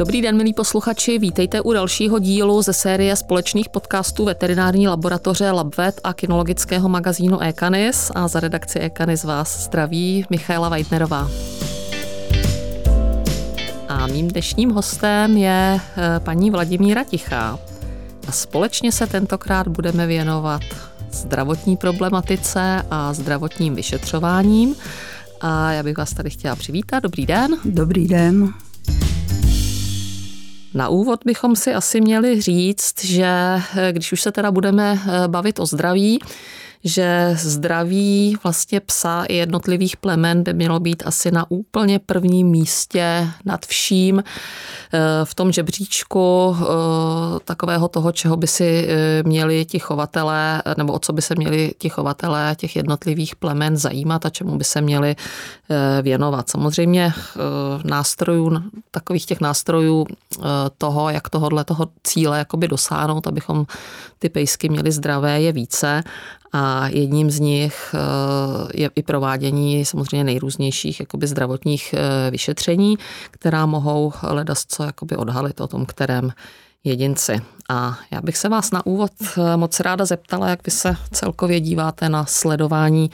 Dobrý den, milí posluchači, vítejte u dalšího dílu ze série společných podcastů veterinární laboratoře LabVet a kinologického magazínu Ekanis a za redakci Ekanis vás zdraví Michaela Weidnerová. A mým dnešním hostem je eh, paní Vladimíra Tichá. A společně se tentokrát budeme věnovat zdravotní problematice a zdravotním vyšetřováním. A já bych vás tady chtěla přivítat. Dobrý den. Dobrý den. Na úvod bychom si asi měli říct, že eh, když už se teda budeme eh, bavit o zdraví, že zdraví vlastně psa i jednotlivých plemen by mělo být asi na úplně prvním místě nad vším eh, v tom žebříčku eh, takového toho, čeho by si eh, měli ti chovatelé, nebo o co by se měli ti chovatelé těch jednotlivých plemen zajímat a čemu by se měli věnovat. Samozřejmě nástrojů, takových těch nástrojů toho, jak tohohle toho cíle jakoby dosáhnout, abychom ty pejsky měli zdravé, je více a jedním z nich eh, je i provádění samozřejmě nejrůznějších jakoby zdravotních eh, vyšetření, která mohou ledas co jakoby odhalit o tom, kterém jedinci. A já bych se vás na úvod eh, moc ráda zeptala, jak vy se celkově díváte na sledování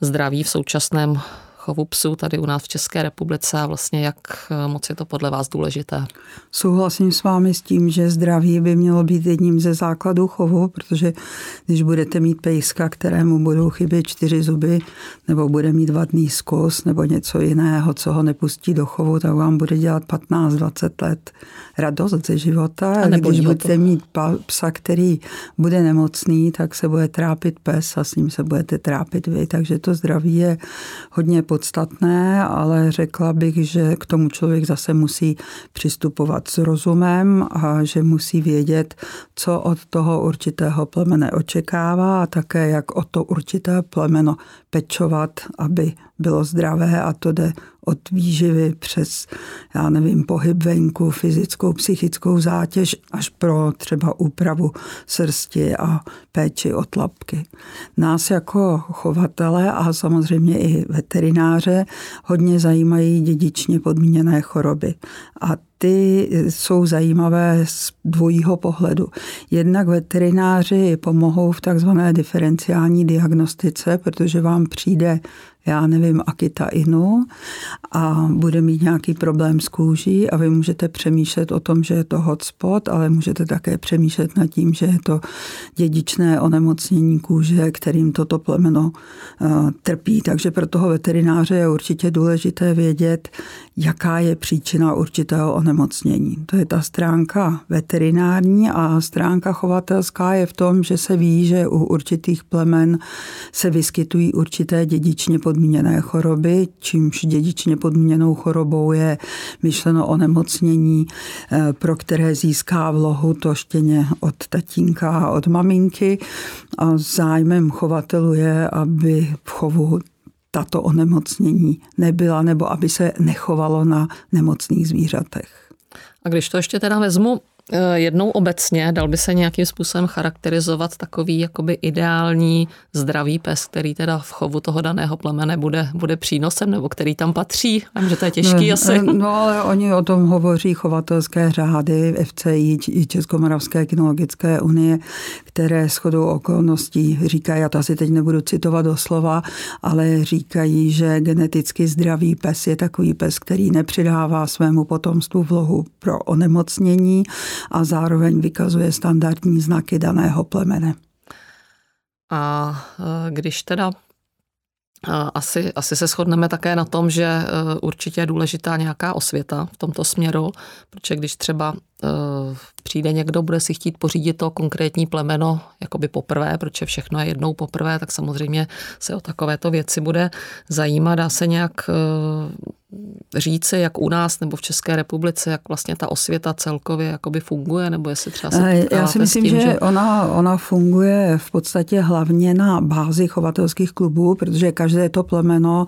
zdraví v současném chovu psů tady u nás v České republice a vlastně jak eh, moc je to podle vás důležité? Souhlasím s vámi s tím, že zdraví by mělo být jedním ze základů chovu, protože když budete mít pejska, kterému budou chybět čtyři zuby, nebo bude mít vadný zkus, nebo něco jiného, co ho nepustí do chovu, tak vám bude dělat 15-20 let radost ze života. A, a když budete to. mít psa, který bude nemocný, tak se bude trápit pes a s ním se budete trápit vy. Takže to zdraví je hodně podstatné, ale řekla bych, že k tomu člověk zase musí přistupovat s rozumem a že musí vědět, co od toho určitého plemene očekává a také jak o to určité plemeno pečovat, aby bylo zdravé a to jde od výživy přes, já nevím, pohyb venku, fyzickou, psychickou zátěž až pro třeba úpravu srsti a péči o tlapky. Nás jako chovatele a samozřejmě i veterináře hodně zajímají dědičně podmíněné choroby. A ty jsou zajímavé z dvojího pohledu. Jednak veterináři pomohou v takzvané diferenciální diagnostice, protože vám přijde já nevím, Akita Inu a bude mít nějaký problém s kůží a vy můžete přemýšlet o tom, že je to hotspot, ale můžete také přemýšlet nad tím, že je to dědičné onemocnění kůže, kterým toto plemeno uh, trpí. Takže pro toho veterináře je určitě důležité vědět, jaká je příčina určitého onemocnění. To je ta stránka veterinární a stránka chovatelská je v tom, že se ví, že u určitých plemen se vyskytují určité dědičně podmíněné choroby, čímž dědičně podmíněnou chorobou je myšleno onemocnění, eh, pro které získá vlohu to štěně od tatínka a od maminky. A zájmem chovatelů je, aby v chovu tato onemocnění nebyla nebo aby se nechovalo na nemocných zvířatech. A když to ještě teda vezmu jednou obecně, dal by se nějakým způsobem charakterizovat takový jakoby ideální zdravý pes, který teda v chovu toho daného plemene bude, bude přínosem, nebo který tam patří? Vím, že to je těžký no, asi. No ale oni o tom hovoří chovatelské řády FCI i Českomoravské kinologické unie, které shodou okolností říkají, já to asi teď nebudu citovat do slova, ale říkají, že geneticky zdravý pes je takový pes, který nepřidává svému potomstvu vlohu pro onemocnění, a zároveň vykazuje standardní znaky daného plemene. A e, když teda e, asi, asi se shodneme také na tom, že e, určitě je důležitá nějaká osvěta v tomto směru, protože když třeba přijde někdo, bude si chtít pořídit to konkrétní plemeno jakoby poprvé, protože všechno je jednou poprvé, tak samozřejmě se o takovéto věci bude zajímat. Dá se nějak říci, jak u nás nebo v České republice, jak vlastně ta osvěta celkově jakoby funguje, nebo jestli třeba se Já si myslím, tím, že, že ona, ona funguje v podstatě hlavně na bázi chovatelských klubů, protože každé to plemeno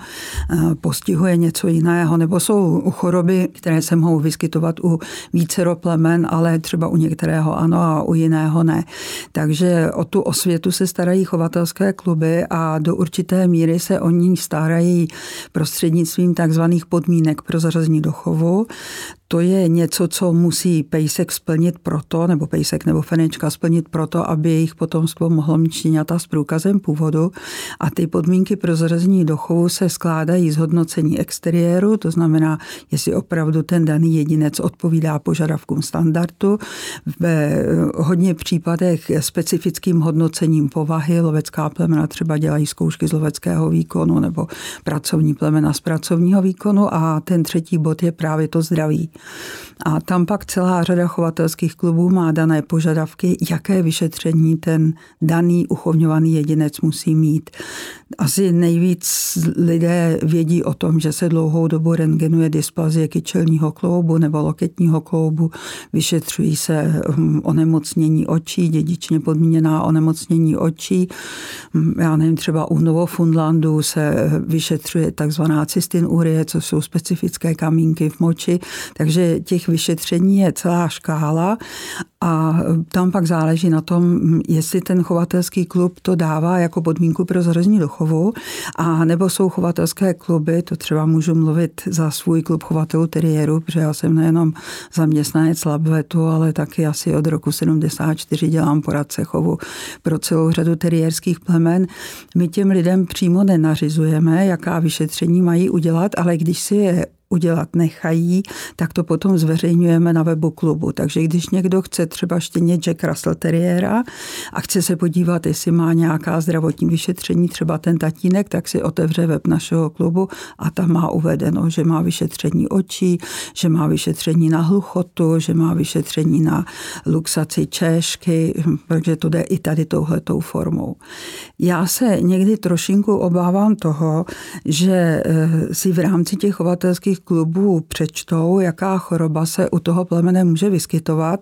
eh, postihuje něco jiného, nebo jsou choroby, které se mohou vyskytovat u vícero plemen, ale třeba u některého ano a u jiného ne. Takže o tu osvětu se starají chovatelské kluby a do určité míry se o ní starají prostřednictvím takzvaných podmínek pro zařazení do chovu. To je něco, co musí pejsek splnit proto, nebo pejsek nebo fenečka splnit proto, aby jejich potomstvo mohlo mít štěňata s průkazem původu. A ty podmínky pro zařazení do chovu se skládají z hodnocení exteriéru, to znamená, jestli opravdu ten daný jedinec odpovídá požadavkům standardu. Ve hodně případech specifickým hodnocením povahy lovecká plemena třeba dělají zkoušky z loveckého výkonu nebo pracovní plemena z pracovního výkonu a ten třetí bod je právě to zdraví. A tam pak celá řada chovatelských klubů má dané požadavky, jaké vyšetření ten daný uchovňovaný jedinec musí mít. Asi nejvíc lidé vědí o tom, že se dlouhou dobu rengenuje dysplazie kyčelního kloubu nebo loketního kloubu, vyšetřují se hm, onemocnění očí, dědičně podmíněná onemocnění očí. Hm, já nevím, třeba u Novofundlandu se vyšetřuje takzvaná cystinurie, co jsou specifické kamínky v moči, takže těch vyšetření je celá škála a tam pak záleží na tom, jestli ten chovatelský klub to dává jako podmínku pro zařazení do chovu, a nebo jsou chovatelské kluby, to třeba můžu mluvit za svůj klub chovatelů teriéru, protože já jsem nejenom zaměstnanec Labvetu, ale taky asi od roku 74 dělám poradce chovu pro celou řadu teriérských plemen. My těm lidem přímo nenařizujeme, jaká vyšetření mají udělat, ale když si je udělat nechají, tak to potom zveřejňujeme na webu klubu. Takže když někdo chce třeba štěně Jack Russell Terriera a chce se podívat, jestli má nějaká zdravotní vyšetření, třeba ten tatínek, tak si otevře web našeho klubu a tam má uvedeno, že má vyšetření očí, že má vyšetření na hluchotu, že má vyšetření na luxaci češky, takže to jde i tady touhletou formou. Já se někdy trošinku obávám toho, že eh, si v rámci těch chovatelských rybářských klubů přečtou, jaká choroba se u toho plemene může vyskytovat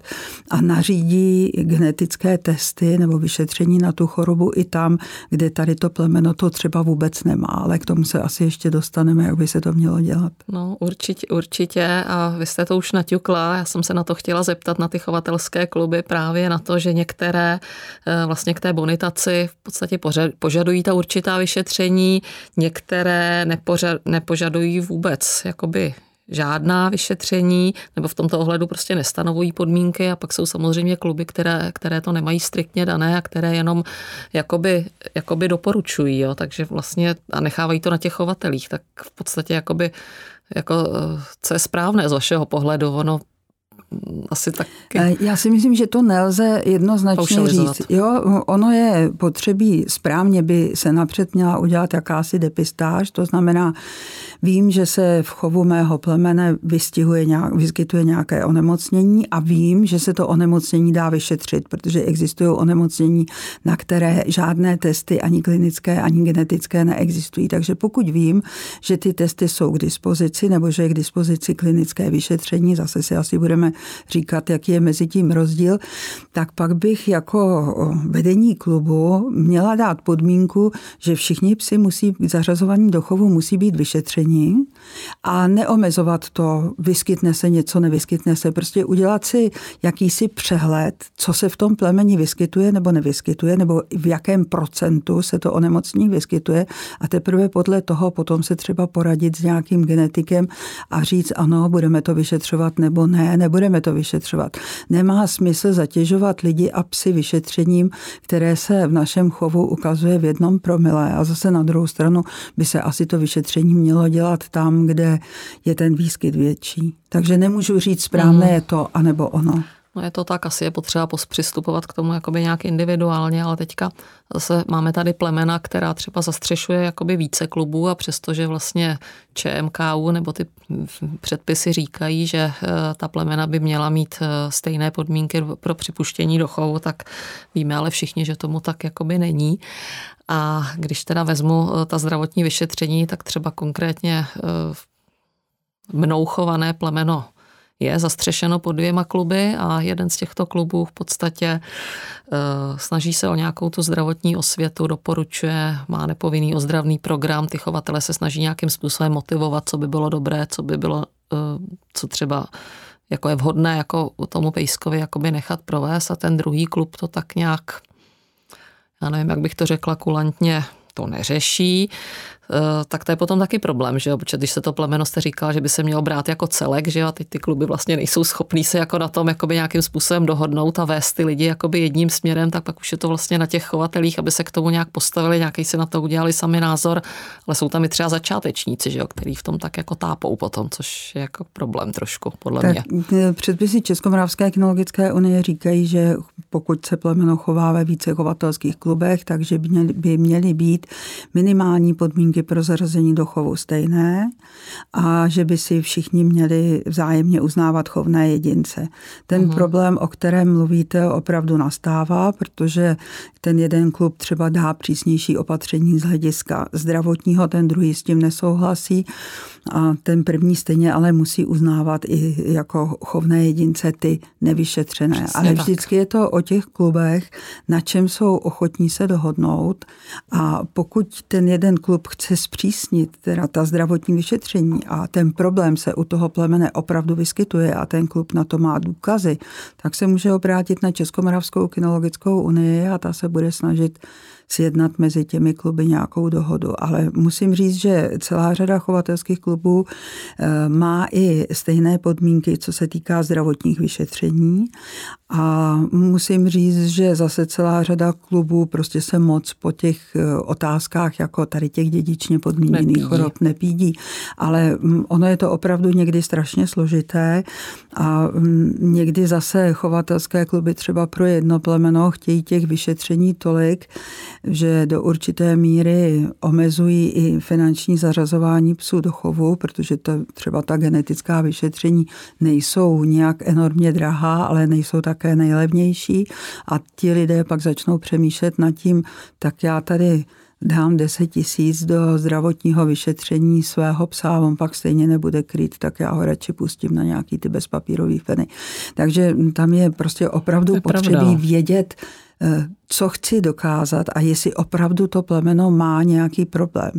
a nařídí genetické testy nebo vyšetření na tu chorobu i tam, kde tady to plemeno to třeba vůbec nemá, ale k tomu se asi ještě dostaneme, jak by se to mělo dělat. No určitě, určitě. A vy jste to už naťukla, já jsem se na to chtěla zeptat na ty chovatelské kluby právě na to, že některé eh, vlastně k té bonitaci v podstatě požadují ta určitá vyšetření, některé nepožadují vůbec. Jako jakoby žádná vyšetření, nebo v tomto ohledu prostě nestanovují podmínky a pak jsou samozřejmě kluby, které, které to nemají striktně dané a které jenom jakoby, jakoby doporučují, jo, takže vlastně a nechávají to na těch chovatelích, tak v podstatě jakoby jako, eh, co je správné z vašeho pohledu, ono asi taky. Eh, já si myslím, že to nelze jednoznačně říct. Jo, ono je potřebí, správně by se napřed měla udělat jakási depistáž, to znamená, vím, že se v chovu mého plemene vystihuje nějak, vyskytuje nějaké onemocnění a vím, že se to onemocnění dá vyšetřit, protože existují onemocnění, na které žádné testy ani klinické, ani genetické neexistují. Takže pokud vím, že ty testy jsou k dispozici nebo že je k dispozici klinické vyšetření, zase si asi budeme říkat, jaký je mezi tím rozdíl, tak pak bych jako vedení klubu měla dát podmínku, že všichni psi musí zařazovaní do chovu, musí být vyšetření a neomezovat to, vyskytne se něco, nevyskytne se, prostě udělat si jakýsi přehled, co se v tom plemeni vyskytuje nebo nevyskytuje, nebo v jakém procentu se to onemocnění vyskytuje. A teprve podle toho potom se třeba poradit s nějakým genetikem a říct, ano, budeme to vyšetřovat nebo ne, nebudeme nebudeme to vyšetřovat. Nemá smysl zatěžovat lidi a psy vyšetřením, které se v našem chovu ukazuje v jednom promile a zase na druhou stranu by se asi to vyšetření mělo dělat tam, kde je ten výskyt větší. Takže nemůžu říct správné mm. je to, anebo ono. No je to tak, asi je potřeba přistupovat k tomu jakoby nějak individuálně, ale teďka zase máme tady plemena, která třeba zastřešuje jakoby více klubů a přestože vlastně ČMKU nebo ty předpisy říkají, že eh, ta plemena by měla mít eh, stejné podmínky pro připuštění do chovu, tak víme ale všichni, že tomu tak jakoby není. A když teda vezmu eh, ta zdravotní vyšetření, tak třeba konkrétně mnou chované plemeno je zastřešeno pod dvěma kluby a jeden z těchto klubů v podstatě e, snaží se o nějakou tu zdravotní osvětu, doporučuje, má nepovinný ozdravný program, ty chovatele se snaží nějakým způsobem motivovat, co by bylo dobré, co by bylo, e, co třeba jako je vhodné jako tomu pejskovi jakoby nechat provést a ten druhý klub to tak nějak já nevím, jak bych to řekla kulantně, to neřeší. Tak to je potom taky problém, že jo? protože když se to plemeno jste říkal, že by se mělo brát jako celek, že jo? a teď ty kluby vlastně nejsou schopní se jako na tom jakoby nějakým způsobem dohodnout a vést ty lidi jakoby jedním směrem, tak pak už je to vlastně na těch chovatelích, aby se k tomu nějak postavili, nějaký si na to udělali sami názor, ale jsou tam i třeba začátečníci, že jo? který v tom tak jako tápou potom, což je jako problém trošku, podle tak, mě. Předpisy Českomoravské kinologické unie říkají, že pokud se plemeno chová ve více chovatelských klubech, takže by měly být minimální podmínky pro zařazení do chovu stejné a že by si všichni měli vzájemně uznávat chovné jedince. Ten uh-huh. problém, o kterém mluvíte, opravdu nastává, protože ten jeden klub třeba dá přísnější opatření z hlediska zdravotního, ten druhý s tím nesouhlasí a ten první stejně ale musí uznávat i jako chovné jedince ty nevyšetřené. Přesně ale vždycky tak. je to o těch klubech, na čem jsou ochotní se dohodnout a pokud ten jeden klub chce zpřísnit teda ta zdravotní vyšetření a ten problém se u toho plemene opravdu vyskytuje a ten klub na to má důkazy, tak se může obrátit na Českomoravskou kinologickou unii a ta se bude snažit sjednat mezi těmi kluby nějakou dohodu. Ale musím říct, že celá řada chovatelských klubů eh, má i stejné podmínky, co se týká zdravotních vyšetření. A musím říct, že zase celá řada klubů prostě se moc po těch eh, otázkách, jako tady těch dědičně podmíněných chorob, nepídí. Ale mm, ono je to opravdu někdy strašně složité a mm, někdy zase chovatelské kluby třeba pro jedno plemeno chtějí těch vyšetření tolik, že do určité míry omezují i finanční zařazování psů do chovu, protože to, třeba ta genetická vyšetření nejsou nějak enormně drahá, ale nejsou také nejlevnější a ti lidé pak začnou přemýšlet nad tím, tak já tady dám 10 tisíc do zdravotního vyšetření svého psa, on pak stejně nebude kryt, tak já ho radši pustím na nějaký ty bezpapírový feny. Takže tam je prostě opravdu potřebí vědět, co chci dokázat a jestli opravdu to plemeno má nějaký problém.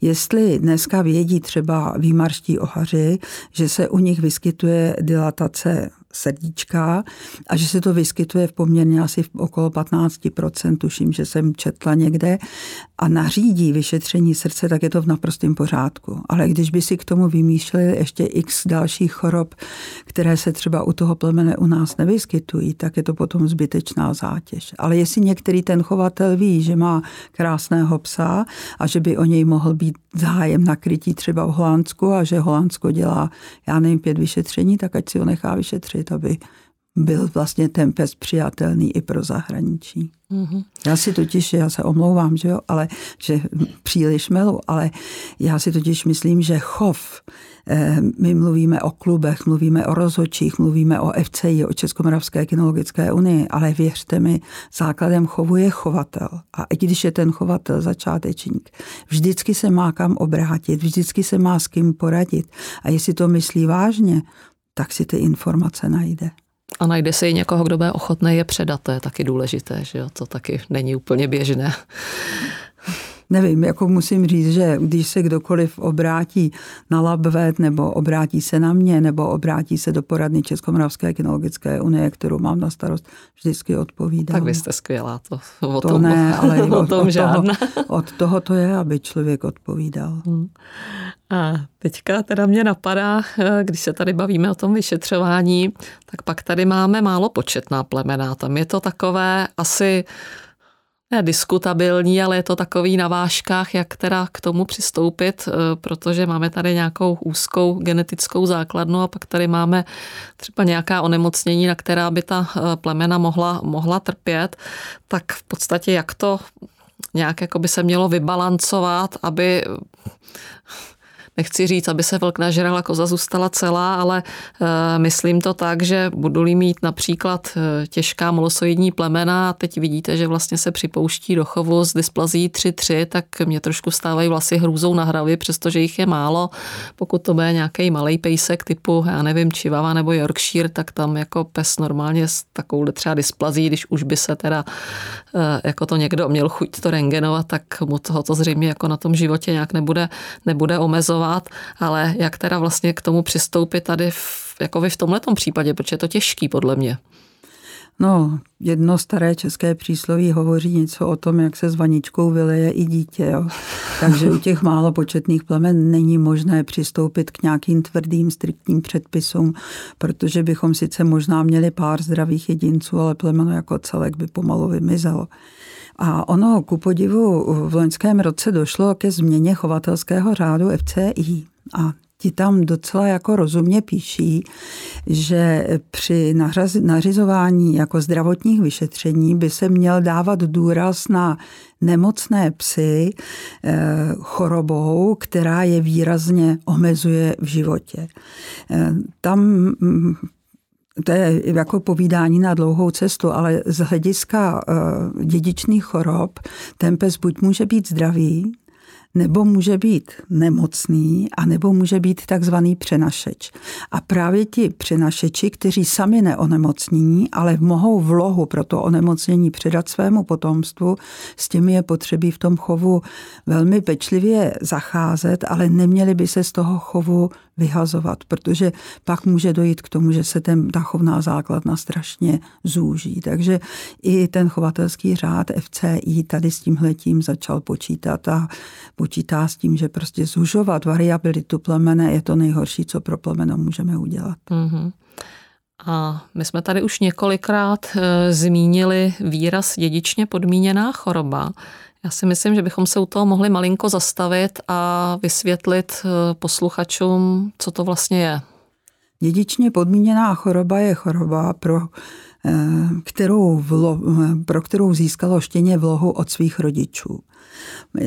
Jestli dneska vědí třeba výmarští ohaři, že se u nich vyskytuje dilatace srdíčka a že se to vyskytuje v poměrně asi v okolo 15%, tuším, že jsem četla někde, a nařídí vyšetření srdce, tak je to v naprostém pořádku. Ale když by si k tomu vymýšleli ještě x dalších chorob, které se třeba u toho plemene u nás nevyskytují, tak je to potom zbytečná zátěž. Ale jestli některý ten chovatel ví, že má krásného psa a že by o něj mohl být zájem na krytí třeba v Holandsku a že Holandsko dělá, já nevím, pět vyšetření, tak ať si ho nechá vyšetřit, aby byl vlastně ten pes přijatelný i pro zahraničí. Mm-hmm. Já si totiž, já se omlouvám, že jo, ale že příliš melu, ale já si totiž myslím, že chov, eh, my mluvíme o klubech, mluvíme o rozhodčích, mluvíme o FCI, o Českomoravské kinologické unii, ale věřte mi, základem chovu je chovatel. A i když je ten chovatel začátečník, vždycky se má kam obrátit, vždycky se má s kým poradit. A jestli to myslí vážně, tak si ty informace najde. A najde se i někoho, kdo bude ochotný je předat, to je taky důležité, že jo? to taky není úplně běžné. Nevím, jako musím říct, že když se kdokoliv obrátí na LabVet, nebo obrátí se na mě, nebo obrátí se do poradny Českomoravské kinologické unie, kterou mám na starost, vždycky odpovídám. Tak vy jste skvělá, to, o to tom, ne, ale o, o tom od, žádná. Toho, od toho to je, aby člověk odpovídal. Hmm. A teďka teda mě napadá, když se tady bavíme o tom vyšetřování, tak pak tady máme málo početná plemena. Tam je to takové asi ne diskutabilní, ale je to takový na vážkách, jak teda k tomu přistoupit, eh, protože máme tady nějakou úzkou genetickou základnu a pak tady máme třeba nějaká onemocnění, na která by ta eh, plemena mohla, mohla trpět, tak v podstatě jak to nějak jako by se mělo vybalancovat, aby nechci říct, aby se vlk nažral a koza zůstala celá, ale eh, myslím to tak, že budu-li mít například eh, těžká molosoidní plemena a teď vidíte, že vlastně se připouští do chovu s dysplazí 3-3, tak mě trošku stávají vlasy hrůzou na hravy, přestože jich je málo. Pokud to bude nějaký malý pejsek typu, já nevím, Chihuahua nebo Yorkshire, tak tam jako pes normálně s takovou třeba dysplazí, když už by se teda eh, jako to někdo měl chuť to rengenovat, tak mu toho to zřejmě jako na tom životě nějak nebude, nebude omezovat dělat, ale jak teda vlastně k tomu přistoupit tady v, jako vy v tomhle případě, protože je to těžký podle mě. No, jedno staré české přísloví hovoří něco o tom, jak se s vaničkou vyleje i dítě. Jo. Takže u těch málo početných plemen není možné přistoupit k nějakým tvrdým, striktním předpisům, protože bychom sice možná měli pár zdravých jedinců, ale plemeno jako celek by pomalu vymizelo. A ono, ku podivu, v loňském roce došlo ke změně chovatelského řádu FCI. A ti tam docela jako rozumně píší, že při nařizování jako zdravotních vyšetření by se měl dávat důraz na nemocné psy eh, chorobou, která je výrazně omezuje v životě. Eh, tam mm, to je jako povídání na dlouhou cestu, ale z hlediska eh, dědičných chorob ten pes buď může být zdravý, nebo může být nemocný, a nebo může být takzvaný přenašeč. A právě ti přenašeči, kteří sami neonemocní, ale mohou vlohu pro to onemocnění předat svému potomstvu, s těmi je potřebí v tom chovu velmi pečlivě zacházet, ale neměli by se z toho chovu vyhazovat, protože pak může dojít k tomu, že se ten, ta chovná základna strašně zúží. Takže i ten chovatelský řád FCI tady s tímhletím začal počítat a počítá s tím, že prostě zužovat variabilitu plemene je to nejhorší, co pro plemeno můžeme udělat. Mm-hmm. A my jsme tady už několikrát e, zmínili výraz dědičně podmíněná choroba. Já si myslím, že bychom se u toho mohli malinko zastavit a vysvětlit e, posluchačům, co to vlastně je. Dědičně podmíněná choroba je choroba, pro e, kterou, vlo, pro kterou získalo štěně vlohu od svých rodičů.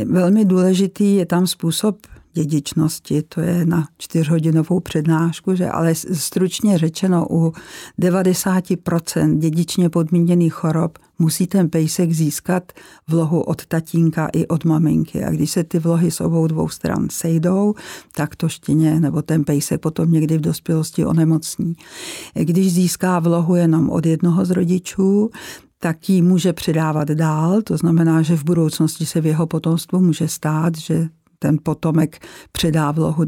Velmi důležitý je tam způsob dědičnosti, to je na čtyřhodinovou přednášku, že ale stručně řečeno u 90% dědičně podmíněných chorob musí ten pejsek získat vlohu od tatínka i od maminky. A když se ty vlohy z obou dvou stran sejdou, tak to štěně nebo ten pejsek potom někdy v dospělosti onemocní. Když získá vlohu jenom od jednoho z rodičů, tak ji může předávat dál. To znamená, že v budoucnosti se v jeho potomstvu může stát, že ten potomek předá vlohu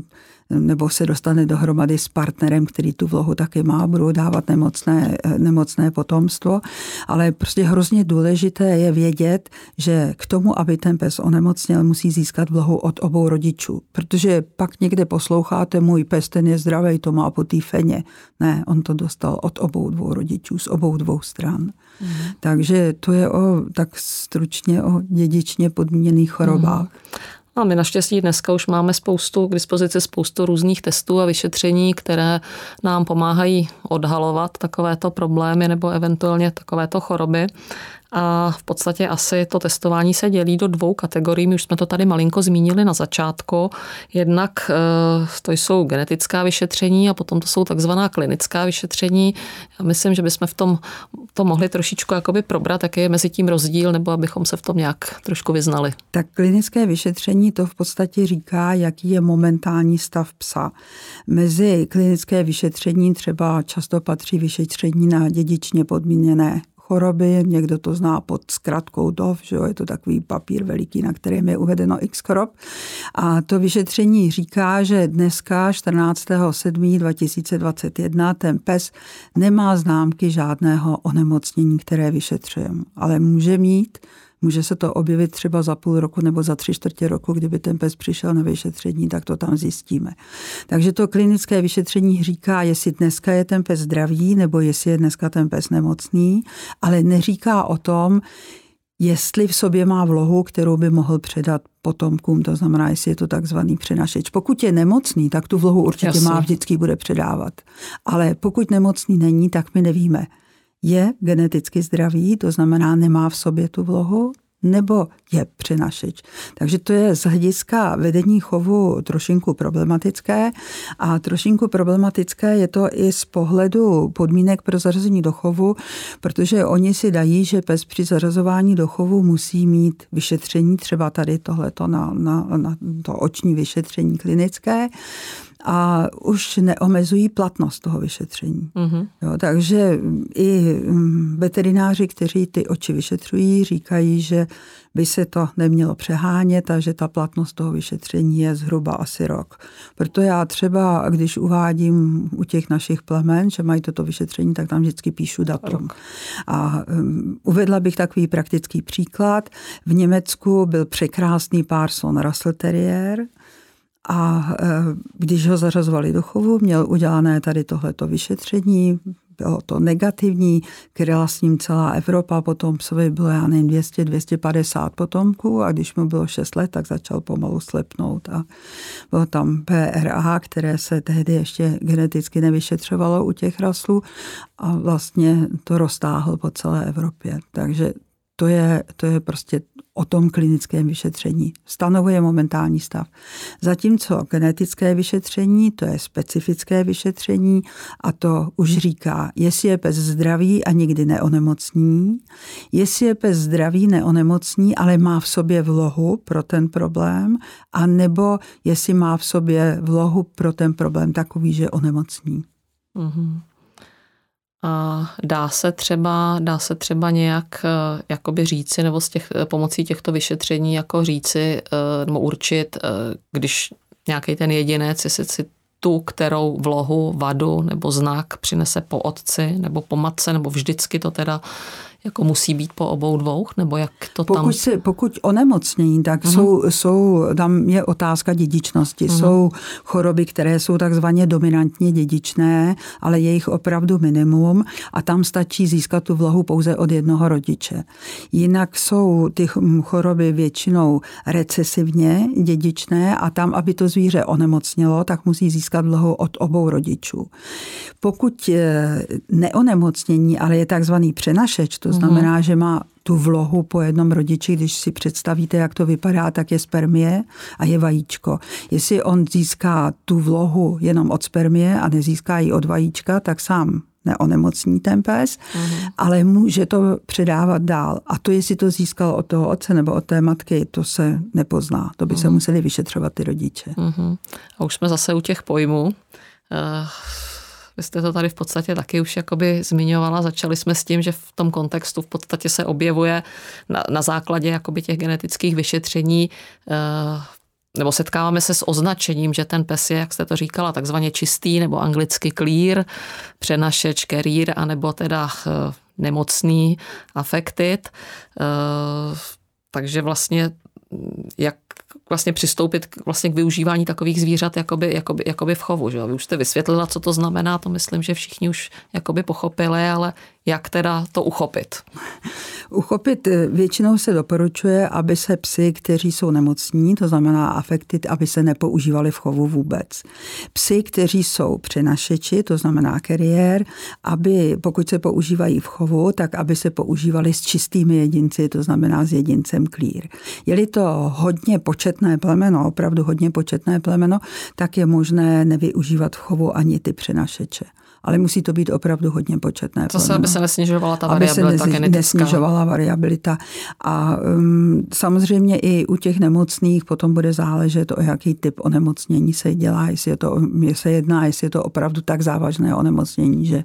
nebo se dostane dohromady s partnerem, který tu vlohu taky má, budou dávat nemocné, nemocné potomstvo. Ale prostě hrozně důležité je vědět, že k tomu, aby ten pes onemocněl, musí získat vlohu od obou rodičů. Protože pak někde posloucháte, můj pes, ten je zdravý, to má po té feně. Ne, on to dostal od obou dvou rodičů, z obou dvou stran. Mm. Takže to je o, tak stručně o dědičně podmíněných chorobách. Mm. A my naštěstí dneska už máme spoustu k dispozici spoustu různých testů a vyšetření, které nám pomáhají odhalovat takovéto problémy nebo eventuálně takovéto choroby. A v podstatě asi to testování se dělí do dvou kategorií. My už jsme to tady malinko zmínili na začátku. Jednak eh, to jsou genetická vyšetření a potom to jsou takzvaná klinická vyšetření. Já myslím, že bychom v tom to mohli trošičku jakoby probrat, jaký je mezi tím rozdíl, nebo abychom se v tom nějak trošku vyznali. Tak klinické vyšetření to v podstatě říká, jaký je momentální stav psa. Mezi klinické vyšetření třeba často patří vyšetření na dědičně podmíněné choroby, někdo to zná pod zkratkou DOV, že jo, je to takový papír veliký, na kterém je uvedeno x chorob. A to vyšetření říká, že dneska 14.7.2021 ten pes nemá známky žádného onemocnění, které vyšetřujeme, ale může mít Může se to objevit třeba za půl roku nebo za tři čtvrtě roku, kdyby ten pes přišel na vyšetření, tak to tam zjistíme. Takže to klinické vyšetření říká, jestli dneska je ten pes zdravý nebo jestli je dneska ten pes nemocný, ale neříká o tom, jestli v sobě má vlohu, kterou by mohl předat potomkům, to znamená, jestli je to takzvaný přenašeč. Pokud je nemocný, tak tu vlohu určitě Jasně. má, vždycky bude předávat. Ale pokud nemocný není, tak my nevíme je geneticky zdravý, to znamená nemá v sobě tu vlohu, nebo je přenašeč. Takže to je z hlediska vedení chovu trošinku problematické a trošinku problematické je to i z pohledu podmínek pro zařazení do chovu, protože oni si dají, že pes při zařazování do chovu musí mít vyšetření, třeba tady tohleto na, na, na to oční vyšetření klinické, a už neomezují platnost toho vyšetření. Mm-hmm. Jo, takže i mm, veterináři, kteří ty oči vyšetřují, říkají, že by se to nemělo přehánět a že ta platnost toho vyšetření je zhruba asi rok. Proto já třeba, když uvádím u těch našich plemen, že mají toto vyšetření, tak tam vždycky píšu datum. A um, uvedla bych takový praktický příklad. V Německu byl překrásný párson Russell Terrier, a e, když ho zařazovali do chovu, měl udělané tady tohleto vyšetření, bylo to negativní, kryla s ním celá Evropa, potom psovi bylo, já nevím, 200-250 potomků a když mu bylo 6 let, tak začal pomalu slepnout a bylo tam PRA, které se tehdy ještě geneticky nevyšetřovalo u těch raslů a vlastně to roztáhl po celé Evropě. Takže to je, to je prostě o tom klinickém vyšetření. Stanovuje momentální stav. Zatímco genetické vyšetření, to je specifické vyšetření a to už říká, jestli je pes zdravý a nikdy neonemocní, jestli je pes zdravý, neonemocní, ale má v sobě vlohu pro ten problém, a nebo jestli má v sobě vlohu pro ten problém takový, že onemocní. Mm-hmm. A dá se třeba, dá se třeba nějak eh, jakoby říci, nebo z těch, eh, pomocí těchto vyšetření jako říci, eh, nebo určit, když nějaký ten jedinec, jestli si tu, kterou vlohu, vadu nebo znak přinese po otci nebo po matce, nebo vždycky to teda jako musí být po obou dvou, nebo jak to pokud tam... Se, pokud onemocnění, tak uh-huh. jsou, jsou, tam je otázka dědičnosti. Uh-huh. Jsou choroby, které jsou takzvaně dominantně dědičné, ale je jich opravdu minimum a tam stačí získat tu vlohu pouze od jednoho rodiče. Jinak jsou ty choroby většinou recesivně dědičné a tam, aby to zvíře onemocnilo, tak musí získat vlohu od obou rodičů. Pokud eh, neonemocnění, ale je takzvaný přenašeč, to znamená, mm-hmm. že má tu vlohu po jednom rodiči, když si představíte, jak to vypadá, tak je spermie a je vajíčko. Jestli on získá tu vlohu jenom od spermie a nezíská ji od vajíčka, tak sám neonemocní ten pes, mm-hmm. ale může to předávat dál. A to, jestli to získal od toho otce nebo od té matky, to se nepozná. To by mm-hmm. se mhm. museli vyšetřovat ty rodiče. Mm-hmm. A už jsme zase u těch pojmů. Uh vy jste to tady v podstatě taky už jakoby zmiňovala. Začali jsme s tím, že v tom kontextu v podstatě se objevuje na, na základě jakoby těch genetických vyšetření eh, nebo setkáváme se s označením, že ten pes je, jak jste to říkala, takzvaně čistý nebo anglicky clear, přenašeč, carrier, anebo teda eh, nemocný, affected. Eh, takže vlastně jak vlastně přistoupit k, vlastně k využívání takových zvířat jakoby, jakoby, jakoby v chovu. Že? Vy už jste vysvětlila, co to znamená, to myslím, že všichni už jakoby pochopili, ale jak teda to uchopit? Uchopit eh, většinou se doporučuje, aby se psy, kteří jsou nemocní, to znamená afektit, aby se nepoužívali v chovu vůbec. Psy, kteří jsou přenašeči, to znamená kariér, aby pokud se používají v chovu, tak aby se používali s čistými jedinci, to znamená s jedincem klír. Je-li to hodně početné plemeno, opravdu hodně početné plemeno, tak je možné nevyužívat v chovu ani ty přenašeče ale musí to být opravdu hodně početné. Zase, aby se nesnižovala ta variabilita aby se nesnižovala variabilita. A um, samozřejmě i u těch nemocných potom bude záležet, o jaký typ onemocnění se dělá, jestli je to, je se jedná, jestli je to opravdu tak závažné onemocnění, že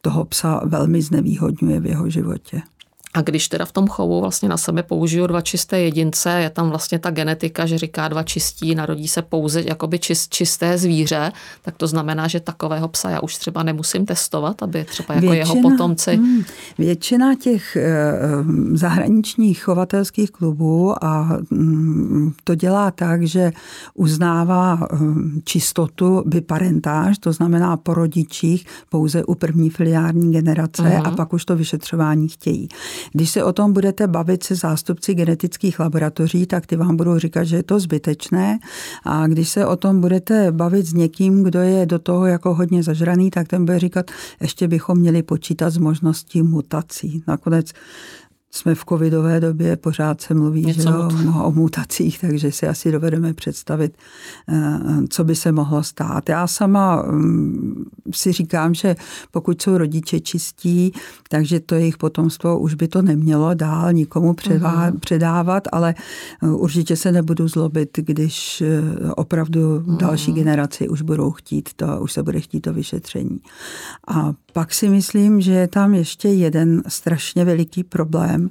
toho psa velmi znevýhodňuje v jeho životě. A když teda v tom chovu vlastně na sebe použiju dva čisté jedince, je tam vlastně ta genetika, že říká dva čistí, narodí se pouze jakoby čist, čisté zvíře, tak to znamená, že takového psa já už třeba nemusím testovat, aby třeba jako většina, jeho potomci. Hmm, většina těch eh, zahraničních chovatelských klubů a hmm, to dělá tak, že uznává hm, čistotu biparentáž, to znamená po rodičích pouze u první filiární generace uh-huh. a pak už to vyšetřování chtějí. Když se o tom budete bavit se zástupci genetických laboratoří, tak ty vám budou říkat, že je to zbytečné. A když se o tom budete bavit s někým, kdo je do toho jako hodně zažraný, tak ten bude říkat, ještě bychom měli počítat s možností mutací. Nakonec jsme v covidové době, pořád se mluví že jo, o mutacích, takže si asi dovedeme představit, eh, co by se mohlo stát. Já sama mm, si říkám, že pokud jsou rodiče čistí, takže to jejich potomstvo už by to nemělo dál nikomu předvá, uh-huh. předávat, ale eh, určitě se nebudu zlobit, když eh, opravdu další generaci už budou chtít to, už se bude chtít to vyšetření. A pak si myslím, že je tam ještě jeden strašně veliký problém,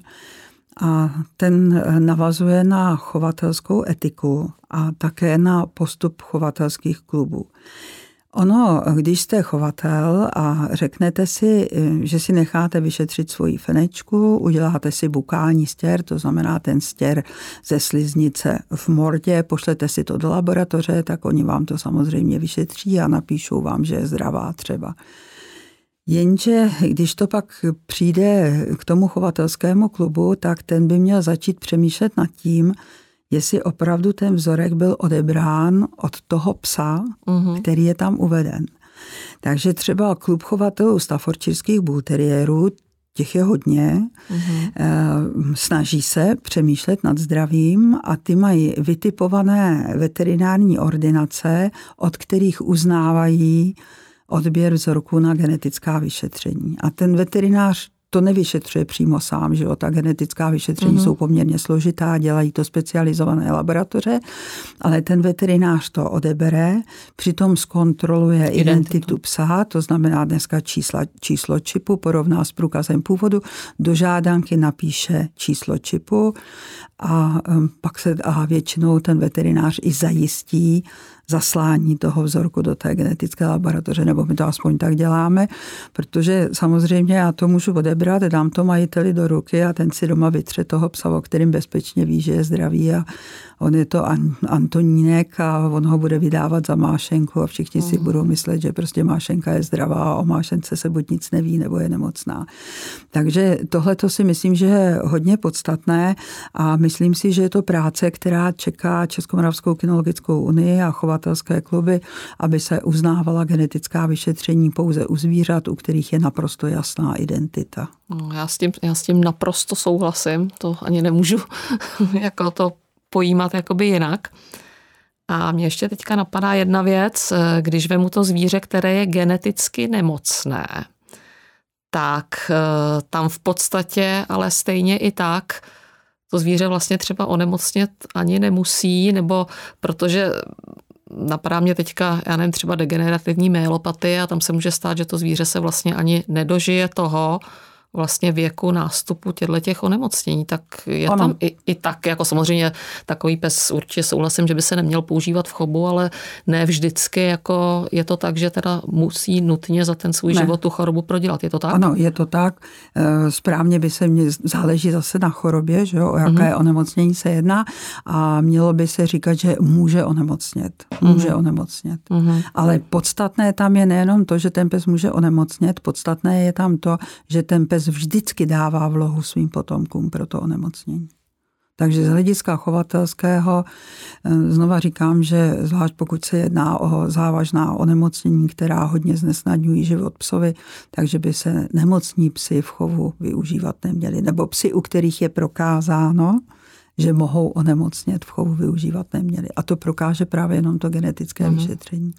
a ten navazuje na chovatelskou etiku a také na postup chovatelských klubů. Ono, když jste chovatel a řeknete si, že si necháte vyšetřit svoji fenečku, uděláte si bukální stěr, to znamená ten stěr ze sliznice v mordě, pošlete si to do laboratoře, tak oni vám to samozřejmě vyšetří a napíšou vám, že je zdravá třeba. Jenže když to pak přijde k tomu chovatelskému klubu, tak ten by měl začít přemýšlet nad tím, jestli opravdu ten vzorek byl odebrán od toho psa, uh-huh. který je tam uveden. Takže třeba klub chovatelů staforčírských bulteriérů, těch je hodně, uh-huh. snaží se přemýšlet nad zdravím a ty mají vytipované veterinární ordinace, od kterých uznávají odběr vzorku na genetická vyšetření. A ten veterinář to nevyšetřuje přímo sám, že jo? ta genetická vyšetření mm-hmm. jsou poměrně složitá, dělají to specializované laboratoře, ale ten veterinář to odebere, přitom zkontroluje identitu, identitu psa, to znamená dneska čísla, číslo čipu, porovná s průkazem původu, do žádanky napíše číslo čipu a um, pak se a většinou ten veterinář i zajistí, zaslání toho vzorku do té genetické laboratoře, nebo my to aspoň tak děláme, protože samozřejmě já to můžu odebrat, dám to majiteli do ruky a ten si doma vytře toho psa, o kterým bezpečně ví, že je zdravý a on je to Antonínek a on ho bude vydávat za Mášenku a všichni si mhm. budou myslet, že prostě Mášenka je zdravá a o Mášence se buď nic neví, nebo je nemocná. Takže tohle to si myslím, že je hodně podstatné a myslím si, že je to práce, která čeká Českomoravskou kinologickou unii a chovatelské kluby, aby se uznávala genetická vyšetření pouze u zvířat, u kterých je naprosto jasná identita. No, já, s tím, já s tím naprosto souhlasím, to ani nemůžu jako to pojímat jakoby jinak. A mě ještě teďka napadá jedna věc, když vemu to zvíře, které je geneticky nemocné, tak eh, tam v podstatě, ale stejně i tak, to zvíře vlastně třeba onemocnět ani nemusí, nebo protože napadá mě teďka, já nevím, třeba degenerativní mélopatie a tam se může stát, že to zvíře se vlastně ani nedožije toho, vlastně věku nástupu těchto těch onemocnění, tak je ano. tam i, i tak, jako samozřejmě takový pes určitě souhlasím, že by se neměl používat v chobu, ale ne vždycky jako je to tak, že teda musí nutně za ten svůj ne. život tu chorobu prodělat. Je to tak? Ano, je to tak. Eh, správně by se mě záleží zase na chorobě, že jo, o jaké mm-hmm. onemocnění se jedná a mělo by se říkat, že může onemocnět. Může mm-hmm. onemocnět. Mm-hmm. Ale podstatné tam je nejenom to, že ten pes může onemocnět, podstatné je tam to, že ten pes vždycky dává vlohu svým potomkům pro to onemocnění. Takže z hlediska chovatelského eh, znova říkám, že zvlášť pokud se jedná o závažná onemocnění, která hodně znesnadňují život psovi, takže by se nemocní psy v chovu využívat neměli. Nebo psy, u kterých je prokázáno, že mohou onemocnět v chovu využívat neměli. A to prokáže právě jenom to genetické mm-hmm. vyšetření.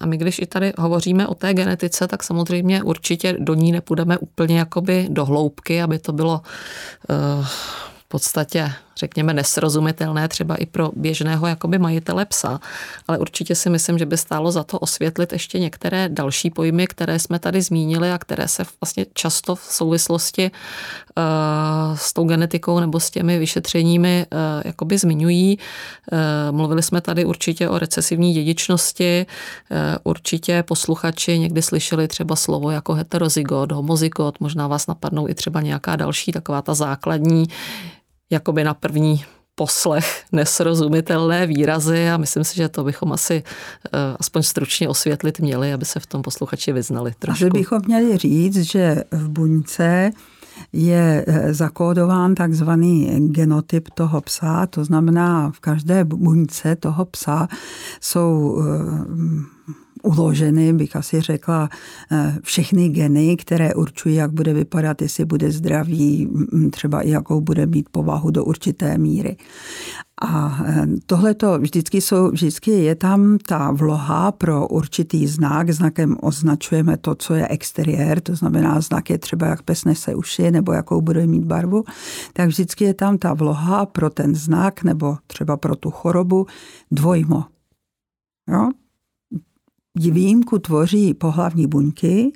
A my, když i tady hovoříme o té genetice, tak samozřejmě určitě do ní nepůjdeme úplně jakoby do hloubky, aby to bylo uh, v podstatě řekněme, nesrozumitelné třeba i pro běžného jakoby majitele psa, ale určitě si myslím, že by stálo za to osvětlit ještě některé další pojmy, které jsme tady zmínili a které se vlastně často v souvislosti uh, s tou genetikou nebo s těmi vyšetřeními uh, jakoby zmiňují. Uh, mluvili jsme tady určitě o recesivní dědičnosti, určitě posluchači někdy slyšeli třeba slovo jako heterozygot, homozygot, možná vás napadnou i třeba nějaká další taková ta základní jakoby na první poslech nesrozumitelné výrazy a myslím si, že to bychom asi uh, aspoň stručně osvětlit měli, aby se v tom posluchači vyznali trošku. Asi bychom měli říct, že v buňce je eh, zakódován takzvaný genotyp toho psa, to znamená v každé buňce toho psa jsou eh, uloženy, bych asi řekla, eh, všechny geny, které určují, jak bude vypadat, jestli bude zdravý, třeba i jakou bude mít povahu do určité míry. A eh, tohle to vždycky, jsou, vždycky je tam ta vloha pro určitý znak. Znakem označujeme to, co je exteriér, to znamená znak je třeba, jak pes nese uši nebo jakou bude mít barvu. Tak vždycky je tam ta vloha pro ten znak nebo třeba pro tu chorobu dvojmo. Jo? Výjimku tvoří pohlavní buňky,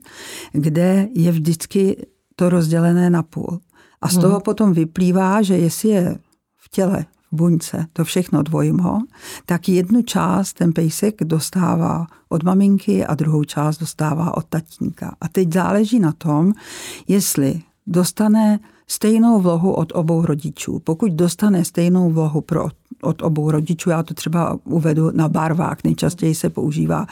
kde je vždycky to rozdělené na půl. A z toho hmm. potom vyplývá, že jestli je v těle buňce to všechno dvojmo, tak jednu část ten pejsek dostává od maminky a druhou část dostává od tatínka. A teď záleží na tom, jestli dostane stejnou vlohu od obou rodičů. Pokud dostane stejnou vlohu pro, od obou rodičů, já to třeba uvedu na barvách, nejčastěji se používá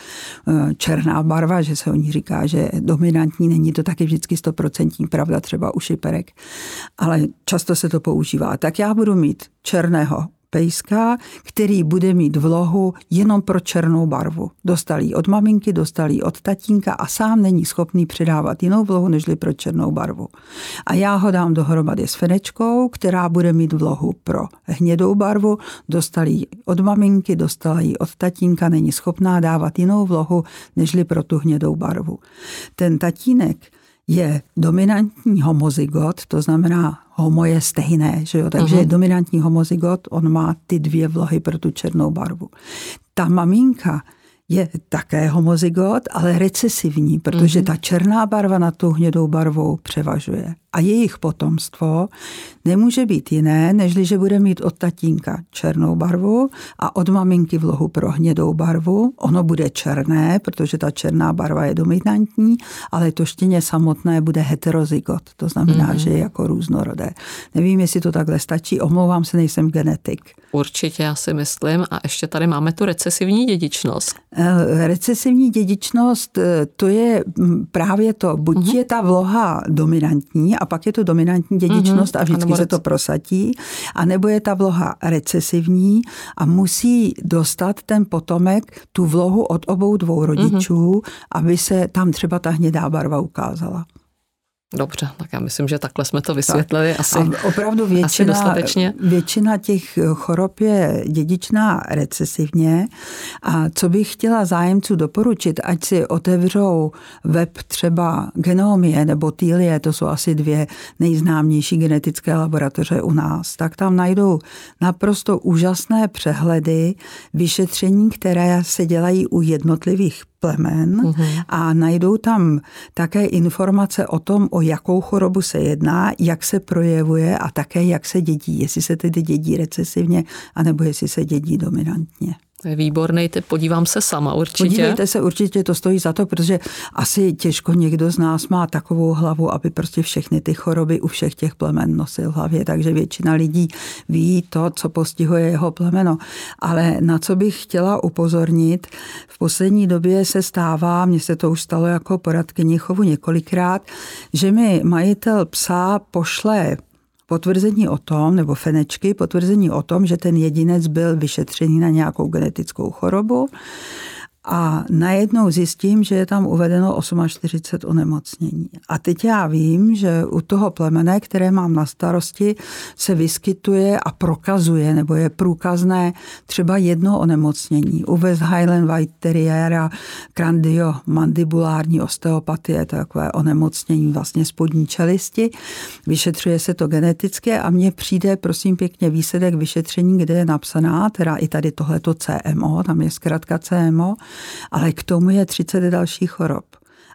eh, černá barva, že se o ní říká, že dominantní, není to taky vždycky stoprocentní pravda, třeba u šiperek, ale často se to používá. Tak já budu mít černého pejska, který bude mít vlohu jenom pro černou barvu. Dostal ji od maminky, dostal ji od tatínka a sám není schopný přidávat jinou vlohu, nežli pro černou barvu. A já ho dám dohromady s fenečkou, která bude mít vlohu pro hnědou barvu, dostal ji od maminky, dostala ji od tatínka, není schopná dávat jinou vlohu, nežli pro tu hnědou barvu. Ten tatínek je dominantní homozygot, to znamená homo je stejné, že jo? takže uh-huh. dominantní homozygot, on má ty dvě vlohy pro tu černou barvu. Ta maminka je také homozygot, ale recesivní, protože mm-hmm. ta černá barva nad tou hnědou barvou převažuje. A jejich potomstvo nemůže být jiné, nežli že bude mít od tatínka černou barvu a od maminky vlohu pro hnědou barvu. Ono bude černé, protože ta černá barva je dominantní, ale to štěně samotné bude heterozygot. To znamená, mm-hmm. že je jako různorodé. Nevím, jestli to takhle stačí. Omlouvám se, nejsem genetik. Určitě, já si myslím. A ještě tady máme tu recesivní dědičnost. Eh, recesivní dědičnost, eh, to je mm, právě to. Buď mm-hmm. je ta vloha dominantní a pak je to dominantní dědičnost mm-hmm. a vždycky se to prosatí, a nebo je ta vloha recesivní a musí dostat ten potomek tu vlohu od obou dvou rodičů, mm-hmm. aby se tam třeba ta hnědá barva ukázala. Dobře, tak já myslím, že takhle jsme to vysvětlili tak. asi, a opravdu většina, asi dostatečně. Většina těch chorob je dědičná recesivně a co bych chtěla zájemců doporučit, ať si otevřou web třeba Genomie nebo Týlie, to jsou asi dvě nejznámější genetické laboratoře u nás, tak tam najdou naprosto úžasné přehledy vyšetření, které se dělají u jednotlivých plemen mm-hmm. a najdou tam také informace o tom, o jakou chorobu se jedná, jak se projevuje a také jak se dědí, jestli se tedy dědí recesivně, anebo jestli se dědí dominantně. To je výborný typ, podívám se sama určitě. Podívejte se, určitě to stojí za to, protože asi těžko někdo z nás má takovou hlavu, aby prostě všechny ty choroby u všech těch plemen nosil v hlavě, takže většina lidí ví to, co postihuje jeho plemeno. Ale na co bych chtěla upozornit, v poslední době se stává, mně se to už stalo jako poradkyni chovu několikrát, že mi majitel psa pošle potvrzení o tom, nebo fenečky, potvrzení o tom, že ten jedinec byl vyšetřený na nějakou genetickou chorobu a najednou zjistím, že je tam uvedeno 48 onemocnění. A teď já vím, že u toho plemene, které mám na starosti, se vyskytuje a prokazuje, nebo je průkazné třeba jedno onemocnění. U West Highland White Terriera mandibularní osteopatie, to je takové onemocnění vlastně spodní čelisti. Vyšetřuje se to geneticky a mně přijde, prosím pěkně, výsledek vyšetření, kde je napsaná, teda i tady tohleto CMO, tam je zkrátka CMO, ale k tomu je 30 dalších chorob.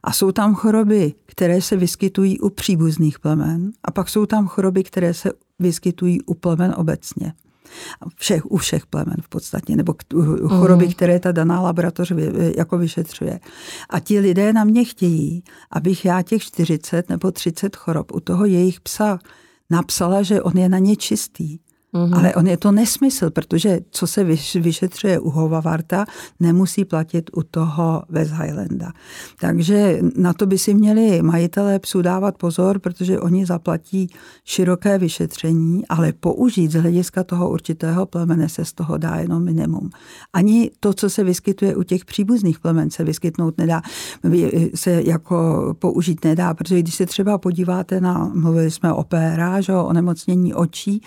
A jsou tam choroby, které se vyskytují u příbuzných plemen a pak jsou tam choroby, které se vyskytují u plemen obecně. Všech, u všech plemen v podstatě, nebo choroby, mm. které ta daná laboratoř jako vyšetřuje. A ti lidé na mě chtějí, abych já těch 40 nebo 30 chorob u toho jejich psa napsala, že on je na ně čistý. Mm-hmm. Ale on je to nesmysl, protože co se vyšetřuje u Hovavarta, nemusí platit u toho West Highlanda. Takže na to by si měli majitelé psů dávat pozor, protože oni zaplatí široké vyšetření, ale použít z hlediska toho určitého plemene se z toho dá jenom minimum. Ani to, co se vyskytuje u těch příbuzných plemen, se vyskytnout nedá, se jako použít nedá, protože když se třeba podíváte na, mluvili jsme o PRA, že, o onemocnění očí,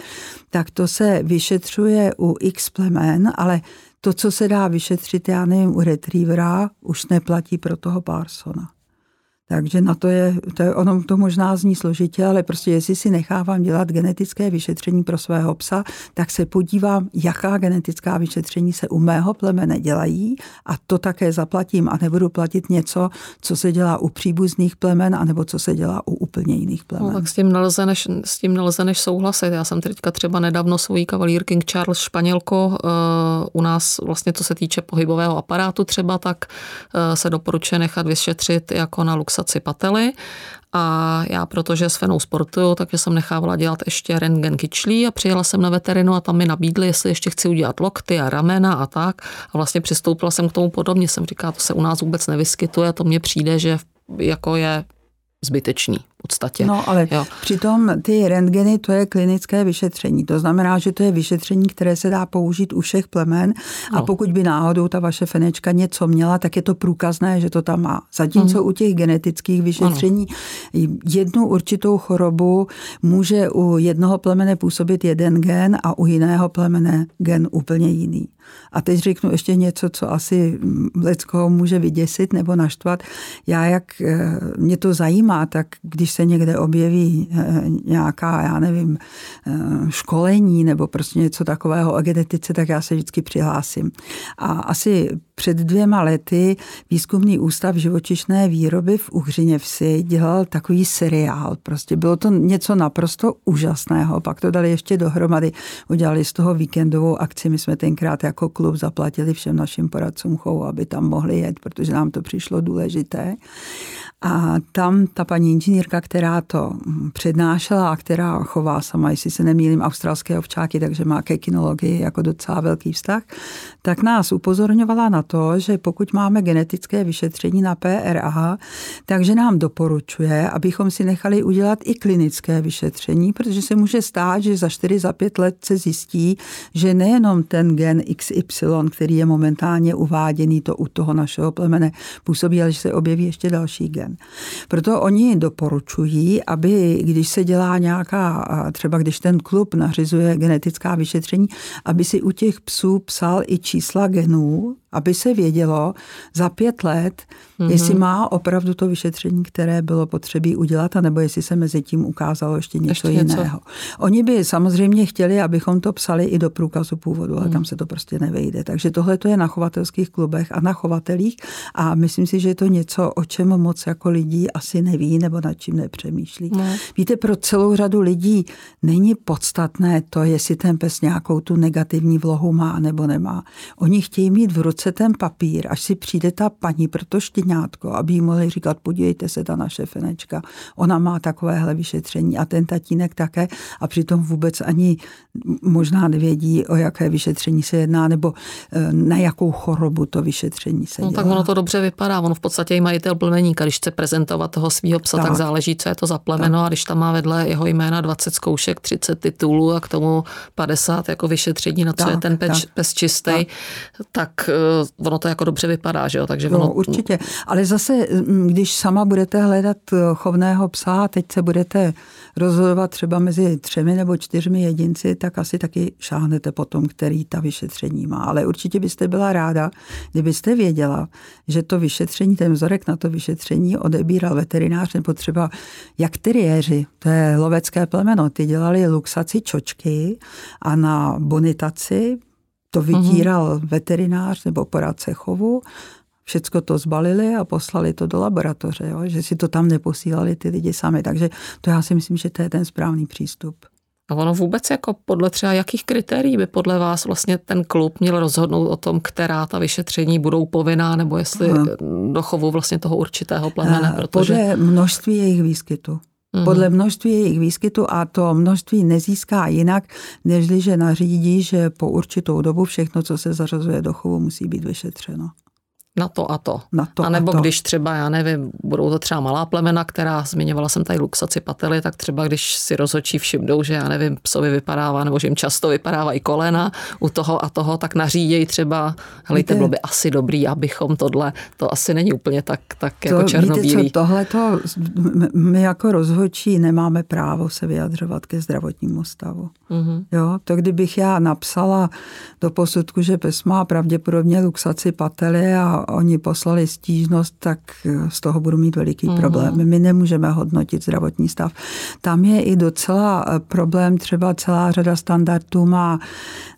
tak to se vyšetřuje u x plemen, ale to, co se dá vyšetřit, já nevím, u retrievera, už neplatí pro toho Parsona. Takže na to je, to je, ono to možná zní složitě, ale prostě jestli si nechávám dělat genetické vyšetření pro svého psa, tak se podívám, jaká genetická vyšetření se u mého plemene dělají a to také zaplatím a nebudu platit něco, co se dělá u příbuzných plemen anebo co se dělá u úplně jiných plemen. No, tak s tím nelze než, s tím nelze než souhlasit. Já jsem teďka třeba nedávno svojí kavalír King Charles Španělko uh, u nás vlastně co se týče pohybového aparátu třeba, tak uh, se doporučuje nechat vyšetřit jako na lux luxaci pately a já, protože s fenou sportuju, takže jsem nechávala dělat ještě rentgen kyčlí a přijela jsem na veterinu a tam mi nabídli, jestli ještě chci udělat lokty a ramena a tak. A vlastně přistoupila jsem k tomu podobně. Jsem říkala, to se u nás vůbec nevyskytuje, to mně přijde, že jako je zbytečný podstatě. No ale jo. přitom ty rentgeny to je klinické vyšetření. To znamená, že to je vyšetření, které se dá použít u všech plemen a no. pokud by náhodou ta vaše fenečka něco měla, tak je to průkazné, že to tam má. Zatímco hmm. u těch genetických vyšetření ano. jednu určitou chorobu může u jednoho plemene působit jeden gen a u jiného plemene gen úplně jiný. A teď řeknu ještě něco, co asi lidskoho může vyděsit nebo naštvat. Já, jak eh, mě to zajímá, tak když se někde objeví eh, nějaká, já nevím, eh, školení nebo prostě něco takového o genetice, tak já se vždycky přihlásím. A asi před dvěma lety výzkumný ústav živočišné výroby v Uhřině vsi dělal takový seriál. Prostě bylo to něco naprosto úžasného. Pak to dali ještě dohromady. Udělali z toho víkendovou akci. My jsme tenkrát jako klub zaplatili všem našim poradcům chovu, aby tam mohli jet, protože nám to přišlo důležité. A tam ta paní inženýrka, která to přednášela a která chová sama, jestli se nemýlím, australské ovčáky, takže má ke kinologii jako docela velký vztah, tak nás upozorňovala na to, že pokud máme genetické vyšetření na PRA, takže nám doporučuje, abychom si nechali udělat i klinické vyšetření, protože se může stát, že za 4, za 5 let se zjistí, že nejenom ten gen XY, který je momentálně uváděný to u toho našeho plemene, působí, ale že se objeví ještě další gen. Proto oni doporučují, aby když se dělá nějaká, třeba když ten klub nařizuje genetická vyšetření, aby si u těch psů psal i čísla genů, aby se vědělo za pět let, mm-hmm. jestli má opravdu to vyšetření, které bylo potřebí udělat, anebo jestli se mezi tím ukázalo ještě něco ještě jiného. Něco. Oni by samozřejmě chtěli, abychom to psali i do průkazu původu, ale mm. tam se to prostě nevejde. Takže tohle to je na chovatelských klubech a na chovatelích a myslím si, že je to něco, o čem moc jako lidí asi neví nebo nad čím nepřemýšlí. Mm. Víte, pro celou řadu lidí není podstatné to, jestli ten pes nějakou tu negativní vlohu má nebo nemá. Oni chtějí mít v ruce ten papír, až si přijde ta paní pro to štěňátko, aby jí mohli říkat, podívejte se, ta naše fenečka, ona má takovéhle vyšetření a ten tatínek také a přitom vůbec ani možná nevědí, o jaké vyšetření se jedná nebo eh, na jakou chorobu to vyšetření se no, dělá. tak ono to dobře vypadá, ono v podstatě i majitel plemeníka, když chce prezentovat toho svého psa, tak. tak záleží, co je to za plemeno tak. a když tam má vedle jeho jména 20 zkoušek, 30 titulů a k tomu 50 jako vyšetření, na co tak, je ten pes, tak, pes čistý, tak, tak eh, ono to jako dobře vypadá, že jo? Takže ono... no, určitě. Ale zase, mm, když sama budete hledat eh, chovného psa, teď se budete rozhodovat třeba mezi třemi nebo čtyřmi jedinci, tak asi taky šáhnete potom, který ta vyšetření má. Ale určitě byste byla ráda, kdybyste věděla, že to vyšetření, ten vzorek na to vyšetření odebíral veterinář nebo třeba jak teriéři, to je lovecké plemeno, ty dělali luxaci čočky a na bonitaci to vytíral mm-hmm. veterinář nebo poradce chovu, všecko to zbalili a poslali to do laboratoře, jo? že si to tam neposílali ty lidi sami. Takže to já si myslím, že to je ten správný přístup. A ono vůbec jako podle třeba jakých kritérií by podle vás vlastně ten klub měl rozhodnout o tom, která ta vyšetření budou povinná, nebo jestli Aha. do chovu vlastně toho určitého plemene? Protože... Podle množství jejich výskytu. Mm-hmm. Podle množství jejich výskytu a to množství nezíská jinak, nežli nařídí, že po určitou dobu všechno, co se zařazuje do chovu, musí být vyšetřeno na to a to. Na to a nebo a to. když třeba, já nevím, budou to třeba malá plemena, která, zmiňovala jsem tady luxaci pately, tak třeba když si rozhodčí všimnou, že já nevím, psovi vypadává, nebo že jim často i kolena u toho a toho, tak nařídějí třeba, to bylo by asi dobrý, abychom tohle, to asi není úplně tak, tak to, jako černobílý. Víte co, tohle to, my jako rozhodčí nemáme právo se vyjadřovat ke zdravotnímu stavu. Mm-hmm. Jo, to kdybych já napsala do posudku, že pes má pravděpodobně luxaci pately a oni poslali stížnost, tak eh, z toho budu mít veliký mm-hmm. problém. My nemůžeme hodnotit zdravotní stav. Tam je i docela eh, problém, třeba celá řada standardů má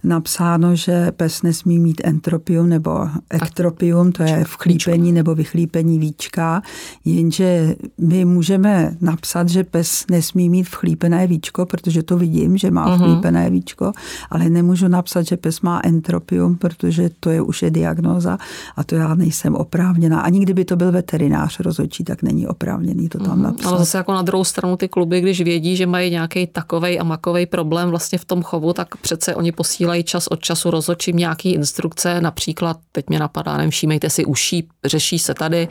napsáno, že pes nesmí mít entropium nebo ektropium, to je vchlípení nebo vychlípení víčka, jenže my můžeme napsat, že pes nesmí mít vchlípené víčko, protože to vidím, že má mm-hmm. vchlípené víčko, ale nemůžu napsat, že pes má entropium, protože to je už je diagnóza a to já nejsem oprávněná. Ani kdyby to byl veterinář rozhodčí, tak není oprávněný to tam mhm. napsat. Ale zase jako na druhou stranu ty kluby, když vědí, že mají nějaký takovej a makový problém vlastně v tom chovu, tak přece oni posílají čas od času rozhodčím nějaký instrukce, například, teď mě napadá, nevím, všímejte si uší, řeší se tady,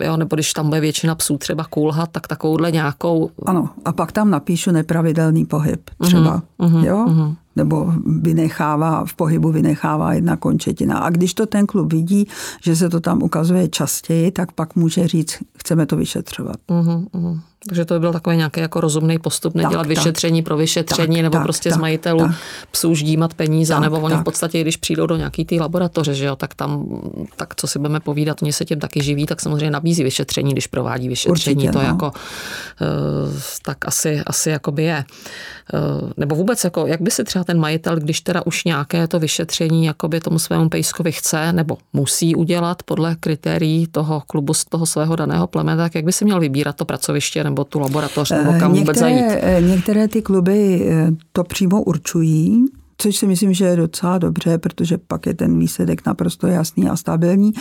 eh, jo, nebo když tam bude většina psů třeba kulhat, tak takovouhle nějakou... Ano, a pak tam napíšu nepravidelný pohyb třeba, uh-huh, jo? Uh-huh nebo vynechává, v pohybu vynechává jedna končetina. A když to ten klub vidí, že se to tam ukazuje častěji, tak pak může říct, chceme to vyšetřovat. Uh-huh, uh-huh. Takže to by byl takový nějaký jako rozumný postup, nedělat tak, vyšetření tak, pro vyšetření, tak, nebo tak, prostě tak, z majitelů tak, psů ždímat peníze, tak, nebo oni tak. v podstatě, když přijdou do nějaký té laboratoře, že jo, tak tam, tak co si budeme povídat, oni se tím taky živí, tak samozřejmě nabízí vyšetření, když provádí vyšetření, Určitě, to no. jako, uh, tak asi, asi jakoby je. Uh, nebo vůbec, jako, jak by si třeba ten majitel, když teda už nějaké to vyšetření jakoby tomu svému pejskovi chce, nebo musí udělat podle kritérií toho klubu z toho svého daného plemene, tak jak by si měl vybírat to pracoviště nebo tu laboratoř, nebo kam některé, vůbec zajít? Eh, některé ty kluby eh, to přímo určují, což si myslím, že je docela dobře, protože pak je ten výsledek naprosto jasný a stabilní.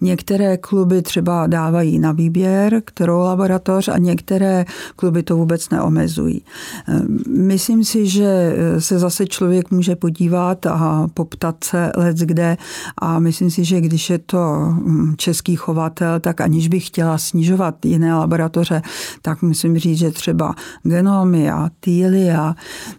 Některé kluby třeba dávají na výběr, kterou laboratoř a některé kluby to vůbec neomezují. Ehm, myslím si, že se zase člověk může podívat a poptat se let kde a myslím si, že když je to hm, český chovatel, tak aniž bych chtěla snižovat jiné laboratoře, tak musím říct, že třeba Genomia, Týlia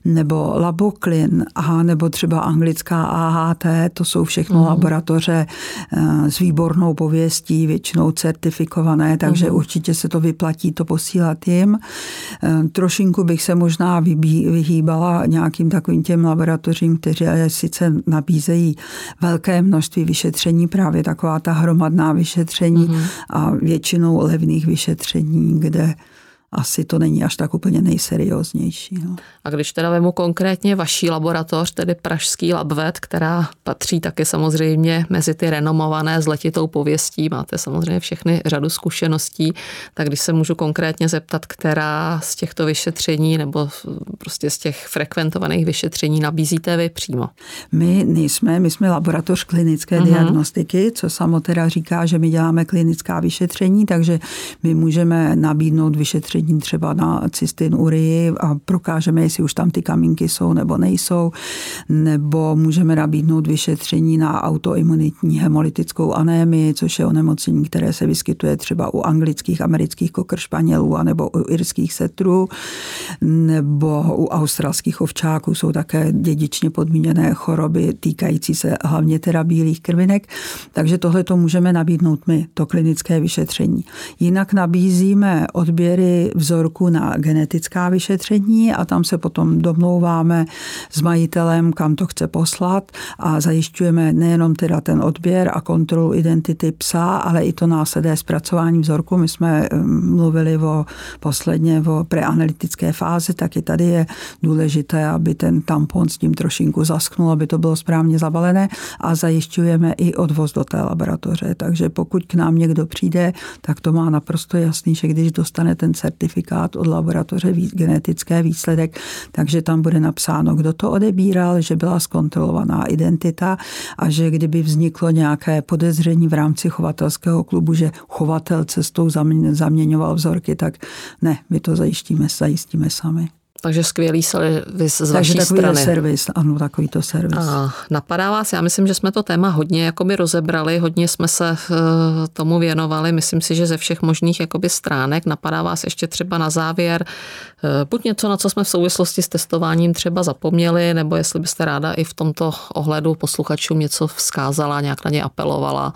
nebo Laboklin a nebo třeba anglická AHT, to jsou všechno mm. laboratoře eh, s výbornou pověstí, většinou certifikované, takže mm. určitě se to vyplatí to posílat jim. Eh, trošinku bych se možná vyhýbala nějakým takovým těm laboratořím, kteří sice nabízejí velké množství vyšetření, právě taková ta hromadná vyšetření mm. a většinou levných vyšetření, kde asi to není až tak úplně nejserióznější. No. A když teda vemu konkrétně vaší laboratoř, tedy Pražský labvet, která patří taky samozřejmě mezi ty renomované s letitou pověstí, máte samozřejmě všechny řadu zkušeností, tak když se můžu konkrétně zeptat, která z těchto vyšetření nebo prostě z těch frekventovaných vyšetření nabízíte vy přímo? My nejsme, my jsme laboratoř klinické uh-huh. diagnostiky, co samo teda říká, že my děláme klinická vyšetření, takže my můžeme nabídnout vyšetření soustředím třeba na cystin urii a prokážeme, jestli už tam ty kamínky jsou nebo nejsou, nebo můžeme nabídnout vyšetření na autoimunitní hemolytickou anémii, což je onemocnění, které se vyskytuje třeba u anglických, amerických kokršpanělů nebo u irských setrů, nebo u australských ovčáků jsou také dědičně podmíněné choroby týkající se hlavně teda bílých krvinek, takže tohle to můžeme nabídnout my, to klinické vyšetření. Jinak nabízíme odběry vzorku na genetická vyšetření a tam se potom domlouváme s majitelem, kam to chce poslat a zajišťujeme nejenom teda ten odběr a kontrolu identity psa, ale i to následné zpracování vzorku. My jsme hm, mluvili o posledně o preanalytické fázi, tak i tady je důležité, aby ten tampon s tím trošinku zasknul, aby to bylo správně zabalené a zajišťujeme i odvoz do té laboratoře. Takže pokud k nám někdo přijde, tak to má naprosto jasný, že když dostane ten cert certifikát od laboratoře genetické výsledek, takže tam bude napsáno, kdo to odebíral, že byla zkontrolovaná identita a že kdyby vzniklo nějaké podezření v rámci chovatelského klubu, že chovatel cestou zaměňoval vzorky, tak ne, my to zajistíme, zajistíme sami. Takže skvělý servis z Takže vaší strany. servis, ano, takový to servis. A napadá vás, já myslím, že jsme to téma hodně jakoby rozebrali, hodně jsme se uh, tomu věnovali, myslím si, že ze všech možných jakoby stránek. Napadá vás ještě třeba na závěr, uh, buď něco, na co jsme v souvislosti s testováním třeba zapomněli, nebo jestli byste ráda i v tomto ohledu posluchačům něco vzkázala, nějak na ně apelovala.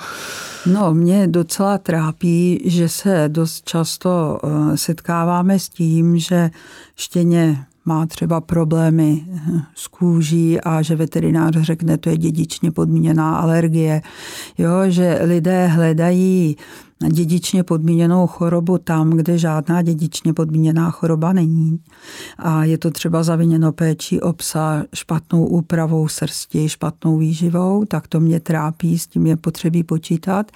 No, mě docela trápí, že se dost často uh, setkáváme s tím, že štěně má třeba problémy s kůží a že veterinář řekne, to je dědičně podmíněná alergie. Jo, že lidé hledají dědičně podmíněnou chorobu tam, kde žádná dědičně podmíněná choroba není. A je to třeba zaviněno péčí o psa, špatnou úpravou srsti, špatnou výživou, tak to mě trápí, s tím je potřebí počítat.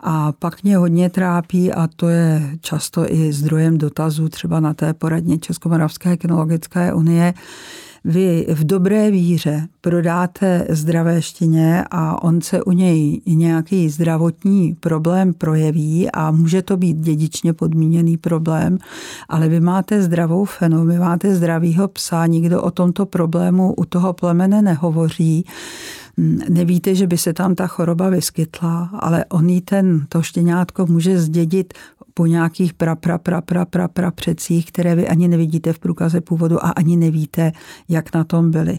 A pak mě hodně trápí, a to je často i zdrojem dotazů třeba na té poradně Českomoravské kinologické unie, vy v dobré víře prodáte zdravé štěně a on se u něj nějaký zdravotní problém projeví a může to být dědičně podmíněný problém, ale vy máte zdravou fenu, vy máte zdravýho psa, nikdo o tomto problému u toho plemene nehovoří, nevíte, že by se tam ta choroba vyskytla, ale on ten, to štěňátko může zdědit po nějakých pra, pra, pra, pra, pra, pra předcích, které vy ani nevidíte v průkaze původu a ani nevíte, jak na tom byli.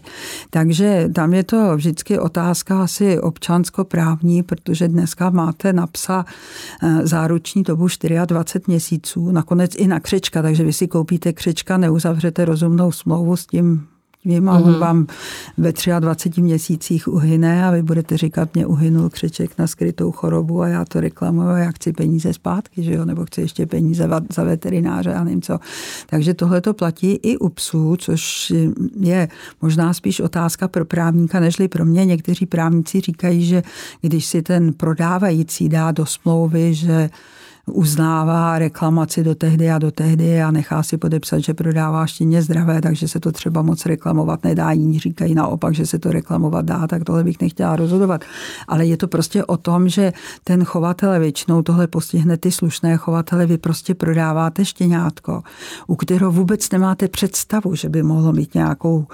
Takže tam je to vždycky otázka asi občanskoprávní, protože dneska máte na psa eh, záruční dobu 24 měsíců, nakonec i na křečka, takže vy si koupíte křečka, neuzavřete rozumnou smlouvu s tím Vím, a on mhm. vám ve 23 měsících uhyne a vy budete říkat, mě uhynul křeček na skrytou chorobu a já to reklamuju a já chci peníze zpátky, že jo? nebo chci ještě peníze za veterináře a nevím co. Takže tohle to platí i u psů, což je možná spíš otázka pro právníka, nežli pro mě. Někteří právníci říkají, že když si ten prodávající dá do smlouvy, že uznává reklamaci do tehdy a do tehdy a nechá si podepsat, že prodává štěně zdravé, takže se to třeba moc reklamovat nedá. Jiní říkají naopak, že se to reklamovat dá, tak tohle bych nechtěla rozhodovat. Ale je to prostě o tom, že ten chovatel většinou tohle postihne ty slušné chovatele, vy prostě prodáváte štěňátko, u kterého vůbec nemáte představu, že by mohlo mít nějakou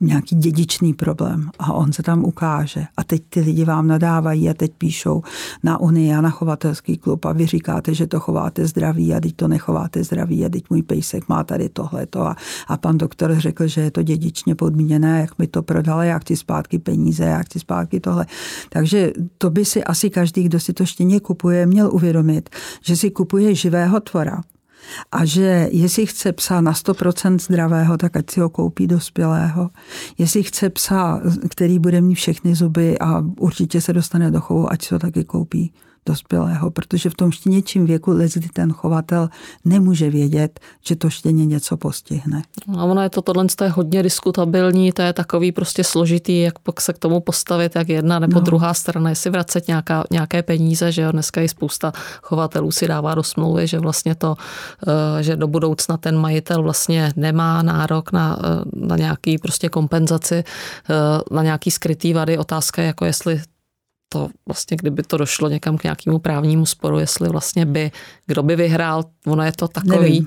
nějaký dědičný problém a on se tam ukáže. A teď ty lidi vám nadávají a teď píšou na Unii a na chovatelský klub a vy říkáte, že to chováte zdraví a teď to nechováte zdraví a teď můj pejsek má tady tohleto a, a pan doktor řekl, že je to dědičně podmíněné, jak mi to prodali, já chci zpátky peníze, já chci zpátky tohle. Takže to by si asi každý, kdo si to štěně kupuje, měl uvědomit, že si kupuje živého tvora, a že jestli chce psa na 100% zdravého, tak ať si ho koupí dospělého. Jestli chce psa, který bude mít všechny zuby a určitě se dostane do chovu, ať si ho taky koupí dospělého, protože v tom štěněčím věku lezdy ten chovatel nemůže vědět, že to štěně něco postihne. A ono je to tohle je hodně diskutabilní, to je takový prostě složitý, jak pak se k tomu postavit, jak jedna nebo no. druhá strana, jestli vracet nějaká, nějaké peníze, že jo, dneska i spousta chovatelů si dává do smlouvy, že vlastně to, eh, že do budoucna ten majitel vlastně nemá nárok na, eh, na nějaký prostě kompenzaci, eh, na nějaký skrytý vady. Otázka je, jako jestli to vlastně, kdyby to došlo někam k nějakému právnímu sporu, jestli vlastně by, kdo by vyhrál, ono je to takový,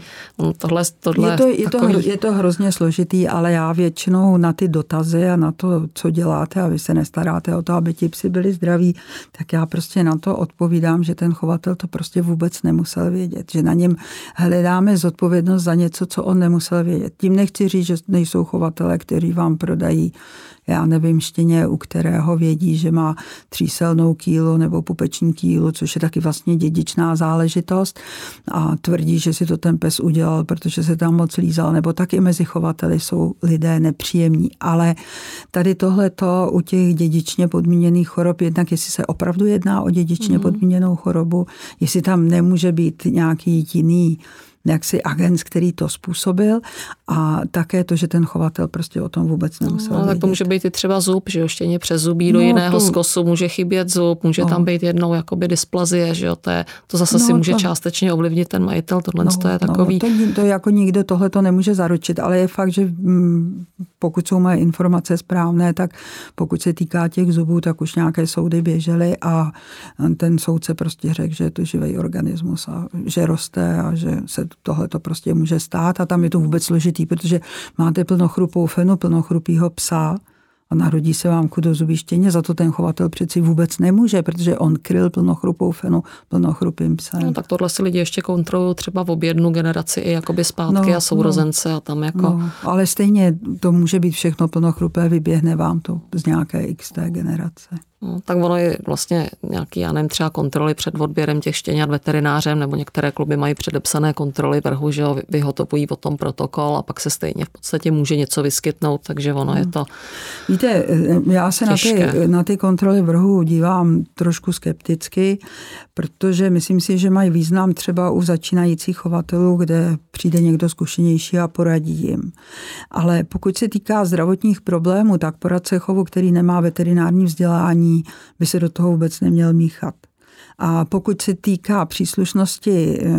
tohle, tohle je, to, je, takový... to, je to hrozně složitý, ale já většinou na ty dotazy a na to, co děláte a vy se nestaráte o to, aby ti psi byli zdraví, tak já prostě na to odpovídám, že ten chovatel to prostě vůbec nemusel vědět, že na něm hledáme zodpovědnost za něco, co on nemusel vědět. Tím nechci říct, že nejsou chovatele, kteří vám prodají já nevím, štěně, u kterého vědí, že má tříselnou kýlu nebo pupeční kýlu, což je taky vlastně dědičná záležitost a tvrdí, že si to ten pes udělal, protože se tam moc lízal, nebo taky mezi chovateli jsou lidé nepříjemní. Ale tady tohle to u těch dědičně podmíněných chorob, jednak jestli se opravdu jedná o dědičně mm. podmíněnou chorobu, jestli tam nemůže být nějaký jiný jaksi agent, který to způsobil a také to, že ten chovatel prostě o tom vůbec nemusel no, tak to může být i třeba zub, že jo, štěně zubí do no, jiného to... skosu může chybět zub, může no. tam být jednou jakoby dysplazie, že jo, to, je, to zase no, si může to... částečně ovlivnit ten majitel, tohle no, to je no, takový. No, to, to jako nikdo tohle to nemůže zaručit, ale je fakt, že mm, pokud jsou moje informace správné, tak pokud se týká těch zubů, tak už nějaké soudy běžely a ten soudce prostě řekl, že je to živý organismus a že roste a že se tohle to prostě může stát a tam je to vůbec složitý, protože máte plnochrupou fenu, plnochrupýho psa, a narodí se vám do zubí štěně, za to ten chovatel přeci vůbec nemůže, protože on kryl plnochrupou fenu plnochrupým psem. No, tak tohle si lidi ještě kontrolují třeba v objednu generaci i jakoby zpátky no, a sourozence no, a tam jako... No, ale stejně to může být všechno plnochrupé, vyběhne vám to z nějaké XT generace. No, tak ono je vlastně nějaký, já nevím, třeba kontroly před odběrem těch štěňat veterinářem, nebo některé kluby mají předepsané kontroly vrhu, že ho vyhotovují tom protokol a pak se stejně v podstatě může něco vyskytnout, takže ono je to Víte, já se na ty, na ty kontroly vrhu dívám trošku skepticky, protože myslím si, že mají význam třeba u začínajících chovatelů, kde přijde někdo zkušenější a poradí jim. Ale pokud se týká zdravotních problémů, tak poradce chovu, který nemá veterinární vzdělání, by se do toho vůbec neměl míchat. A pokud se týká příslušnosti eh,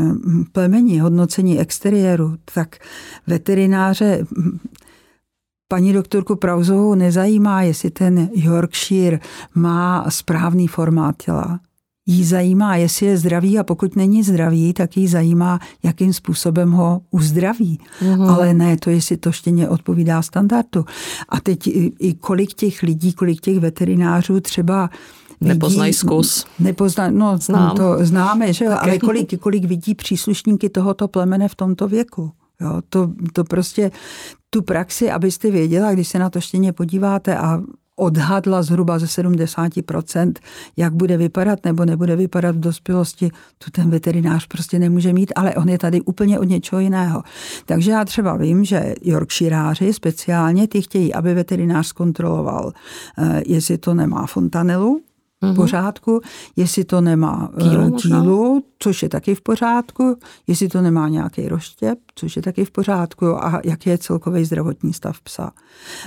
plemení, hodnocení exteriéru, tak veterináře hm, paní doktorku Prauzovou nezajímá, jestli ten Yorkshire má správný formát těla. Jí zajímá, jestli je zdravý a pokud není zdravý, tak jí zajímá, jakým způsobem ho uzdraví. Uhum. Ale ne to, jestli to štěně odpovídá standardu. A teď i, i kolik těch lidí, kolik těch veterinářů třeba vidí, Nepoznají zkus. Nepozna, no, Znám. to známe, že jo, ale kolik, kolik vidí příslušníky tohoto plemene v tomto věku. Jo, to, to prostě tu praxi, abyste věděla, když se na to štěně podíváte a odhadla zhruba ze 70%, jak bude vypadat nebo nebude vypadat v dospělosti, tu ten veterinář prostě nemůže mít, ale on je tady úplně od něčeho jiného. Takže já třeba vím, že Yorkshireáři speciálně ty chtějí, aby veterinář zkontroloval, eh, jestli to nemá fontanelu, v mhm. pořádku, jestli to nemá eh, kýlu, kýlu, což je taky v pořádku, jestli to nemá nějaký roštěp, což je taky v pořádku a jaký je celkový zdravotní stav psa.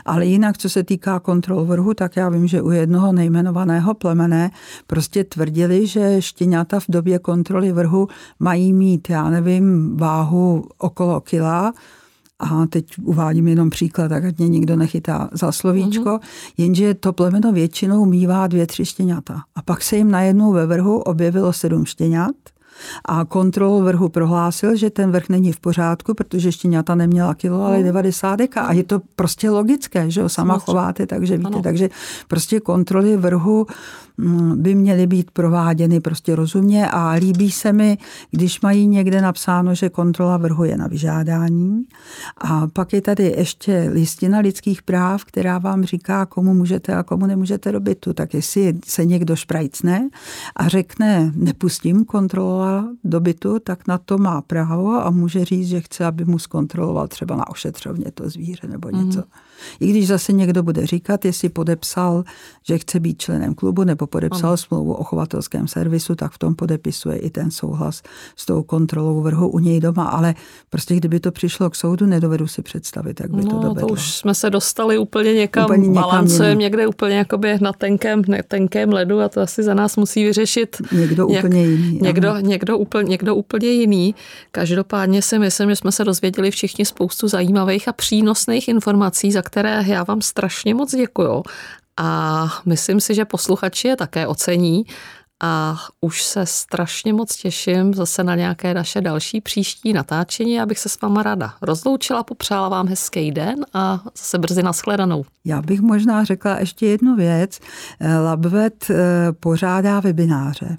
Ale jinak, co se týká kontrol vrhu, tak já vím, že u jednoho nejmenovaného plemene prostě tvrdili, že štěňata v době kontroly vrhu mají mít, já nevím, váhu okolo kila, a teď uvádím jenom příklad, tak ať mě nikdo nechytá za slovíčko, mm-hmm. jenže to plemeno většinou mývá dvě, tři štěňata. A pak se jim najednou ve vrhu objevilo sedm štěňat a kontrol vrhu prohlásil, že ten vrch není v pořádku, protože štěňata neměla kilo, ale 90 no. deka. A je to prostě logické, že jo, sama chováte, takže víte. Ano. Takže prostě kontroly vrhu by měly být prováděny prostě rozumně a líbí se mi, když mají někde napsáno, že kontrola vrhu je na vyžádání. A pak je tady ještě listina lidských práv, která vám říká, komu můžete a komu nemůžete do bytu. Tak jestli se někdo šprajcne a řekne, nepustím kontrola do bytu, tak na to má právo a může říct, že chce, aby mu zkontroloval třeba na ošetřovně to zvíře nebo něco. Mm. I když zase někdo bude říkat, jestli podepsal, že chce být členem klubu nebo podepsal ano. smlouvu o chovatelském servisu, tak v tom podepisuje i ten souhlas s tou kontrolou vrhu u něj doma. Ale prostě kdyby to přišlo k soudu, nedovedu si představit, jak by no, to dovedlo. to už jsme se dostali úplně někam, úplně někam balancujeme někde úplně jakoby na tenkém, tenkém ledu a to asi za nás musí vyřešit někdo něk, úplně jiný. Někdo, někdo, úplně, někdo úplně jiný. Každopádně si myslím, že jsme se dozvěděli všichni spoustu zajímavých a přínosných informací, za které já vám strašně moc děkuju. A myslím si, že posluchači je také ocení. A už se strašně moc těším zase na nějaké naše další příští natáčení, abych se s váma ráda rozloučila, popřála vám hezký den a zase brzy nashledanou. Já bych možná řekla ještě jednu věc. Labvet eh, pořádá webináře.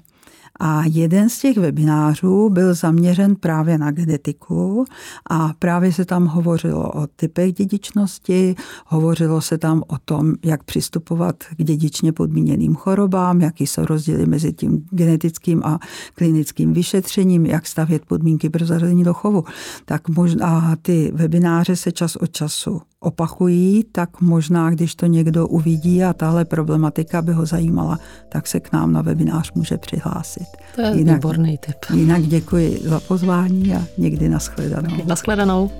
A jeden z těch webinářů byl zaměřen právě na genetiku a právě se tam hovořilo o typech dědičnosti, hovořilo se tam o tom, jak přistupovat k dědičně podmíněným chorobám, jaký jsou rozdíly mezi tím genetickým a klinickým vyšetřením, jak stavět podmínky pro zařazení do chovu. Tak možná ty webináře se čas od času opakují, tak možná, když to někdo uvidí a tahle problematika by ho zajímala, tak se k nám na webinář může přihlásit. Vyřešit. To je jinak, výborný tip. Jinak děkuji za pozvání a někdy nashledanou. Nashledanou.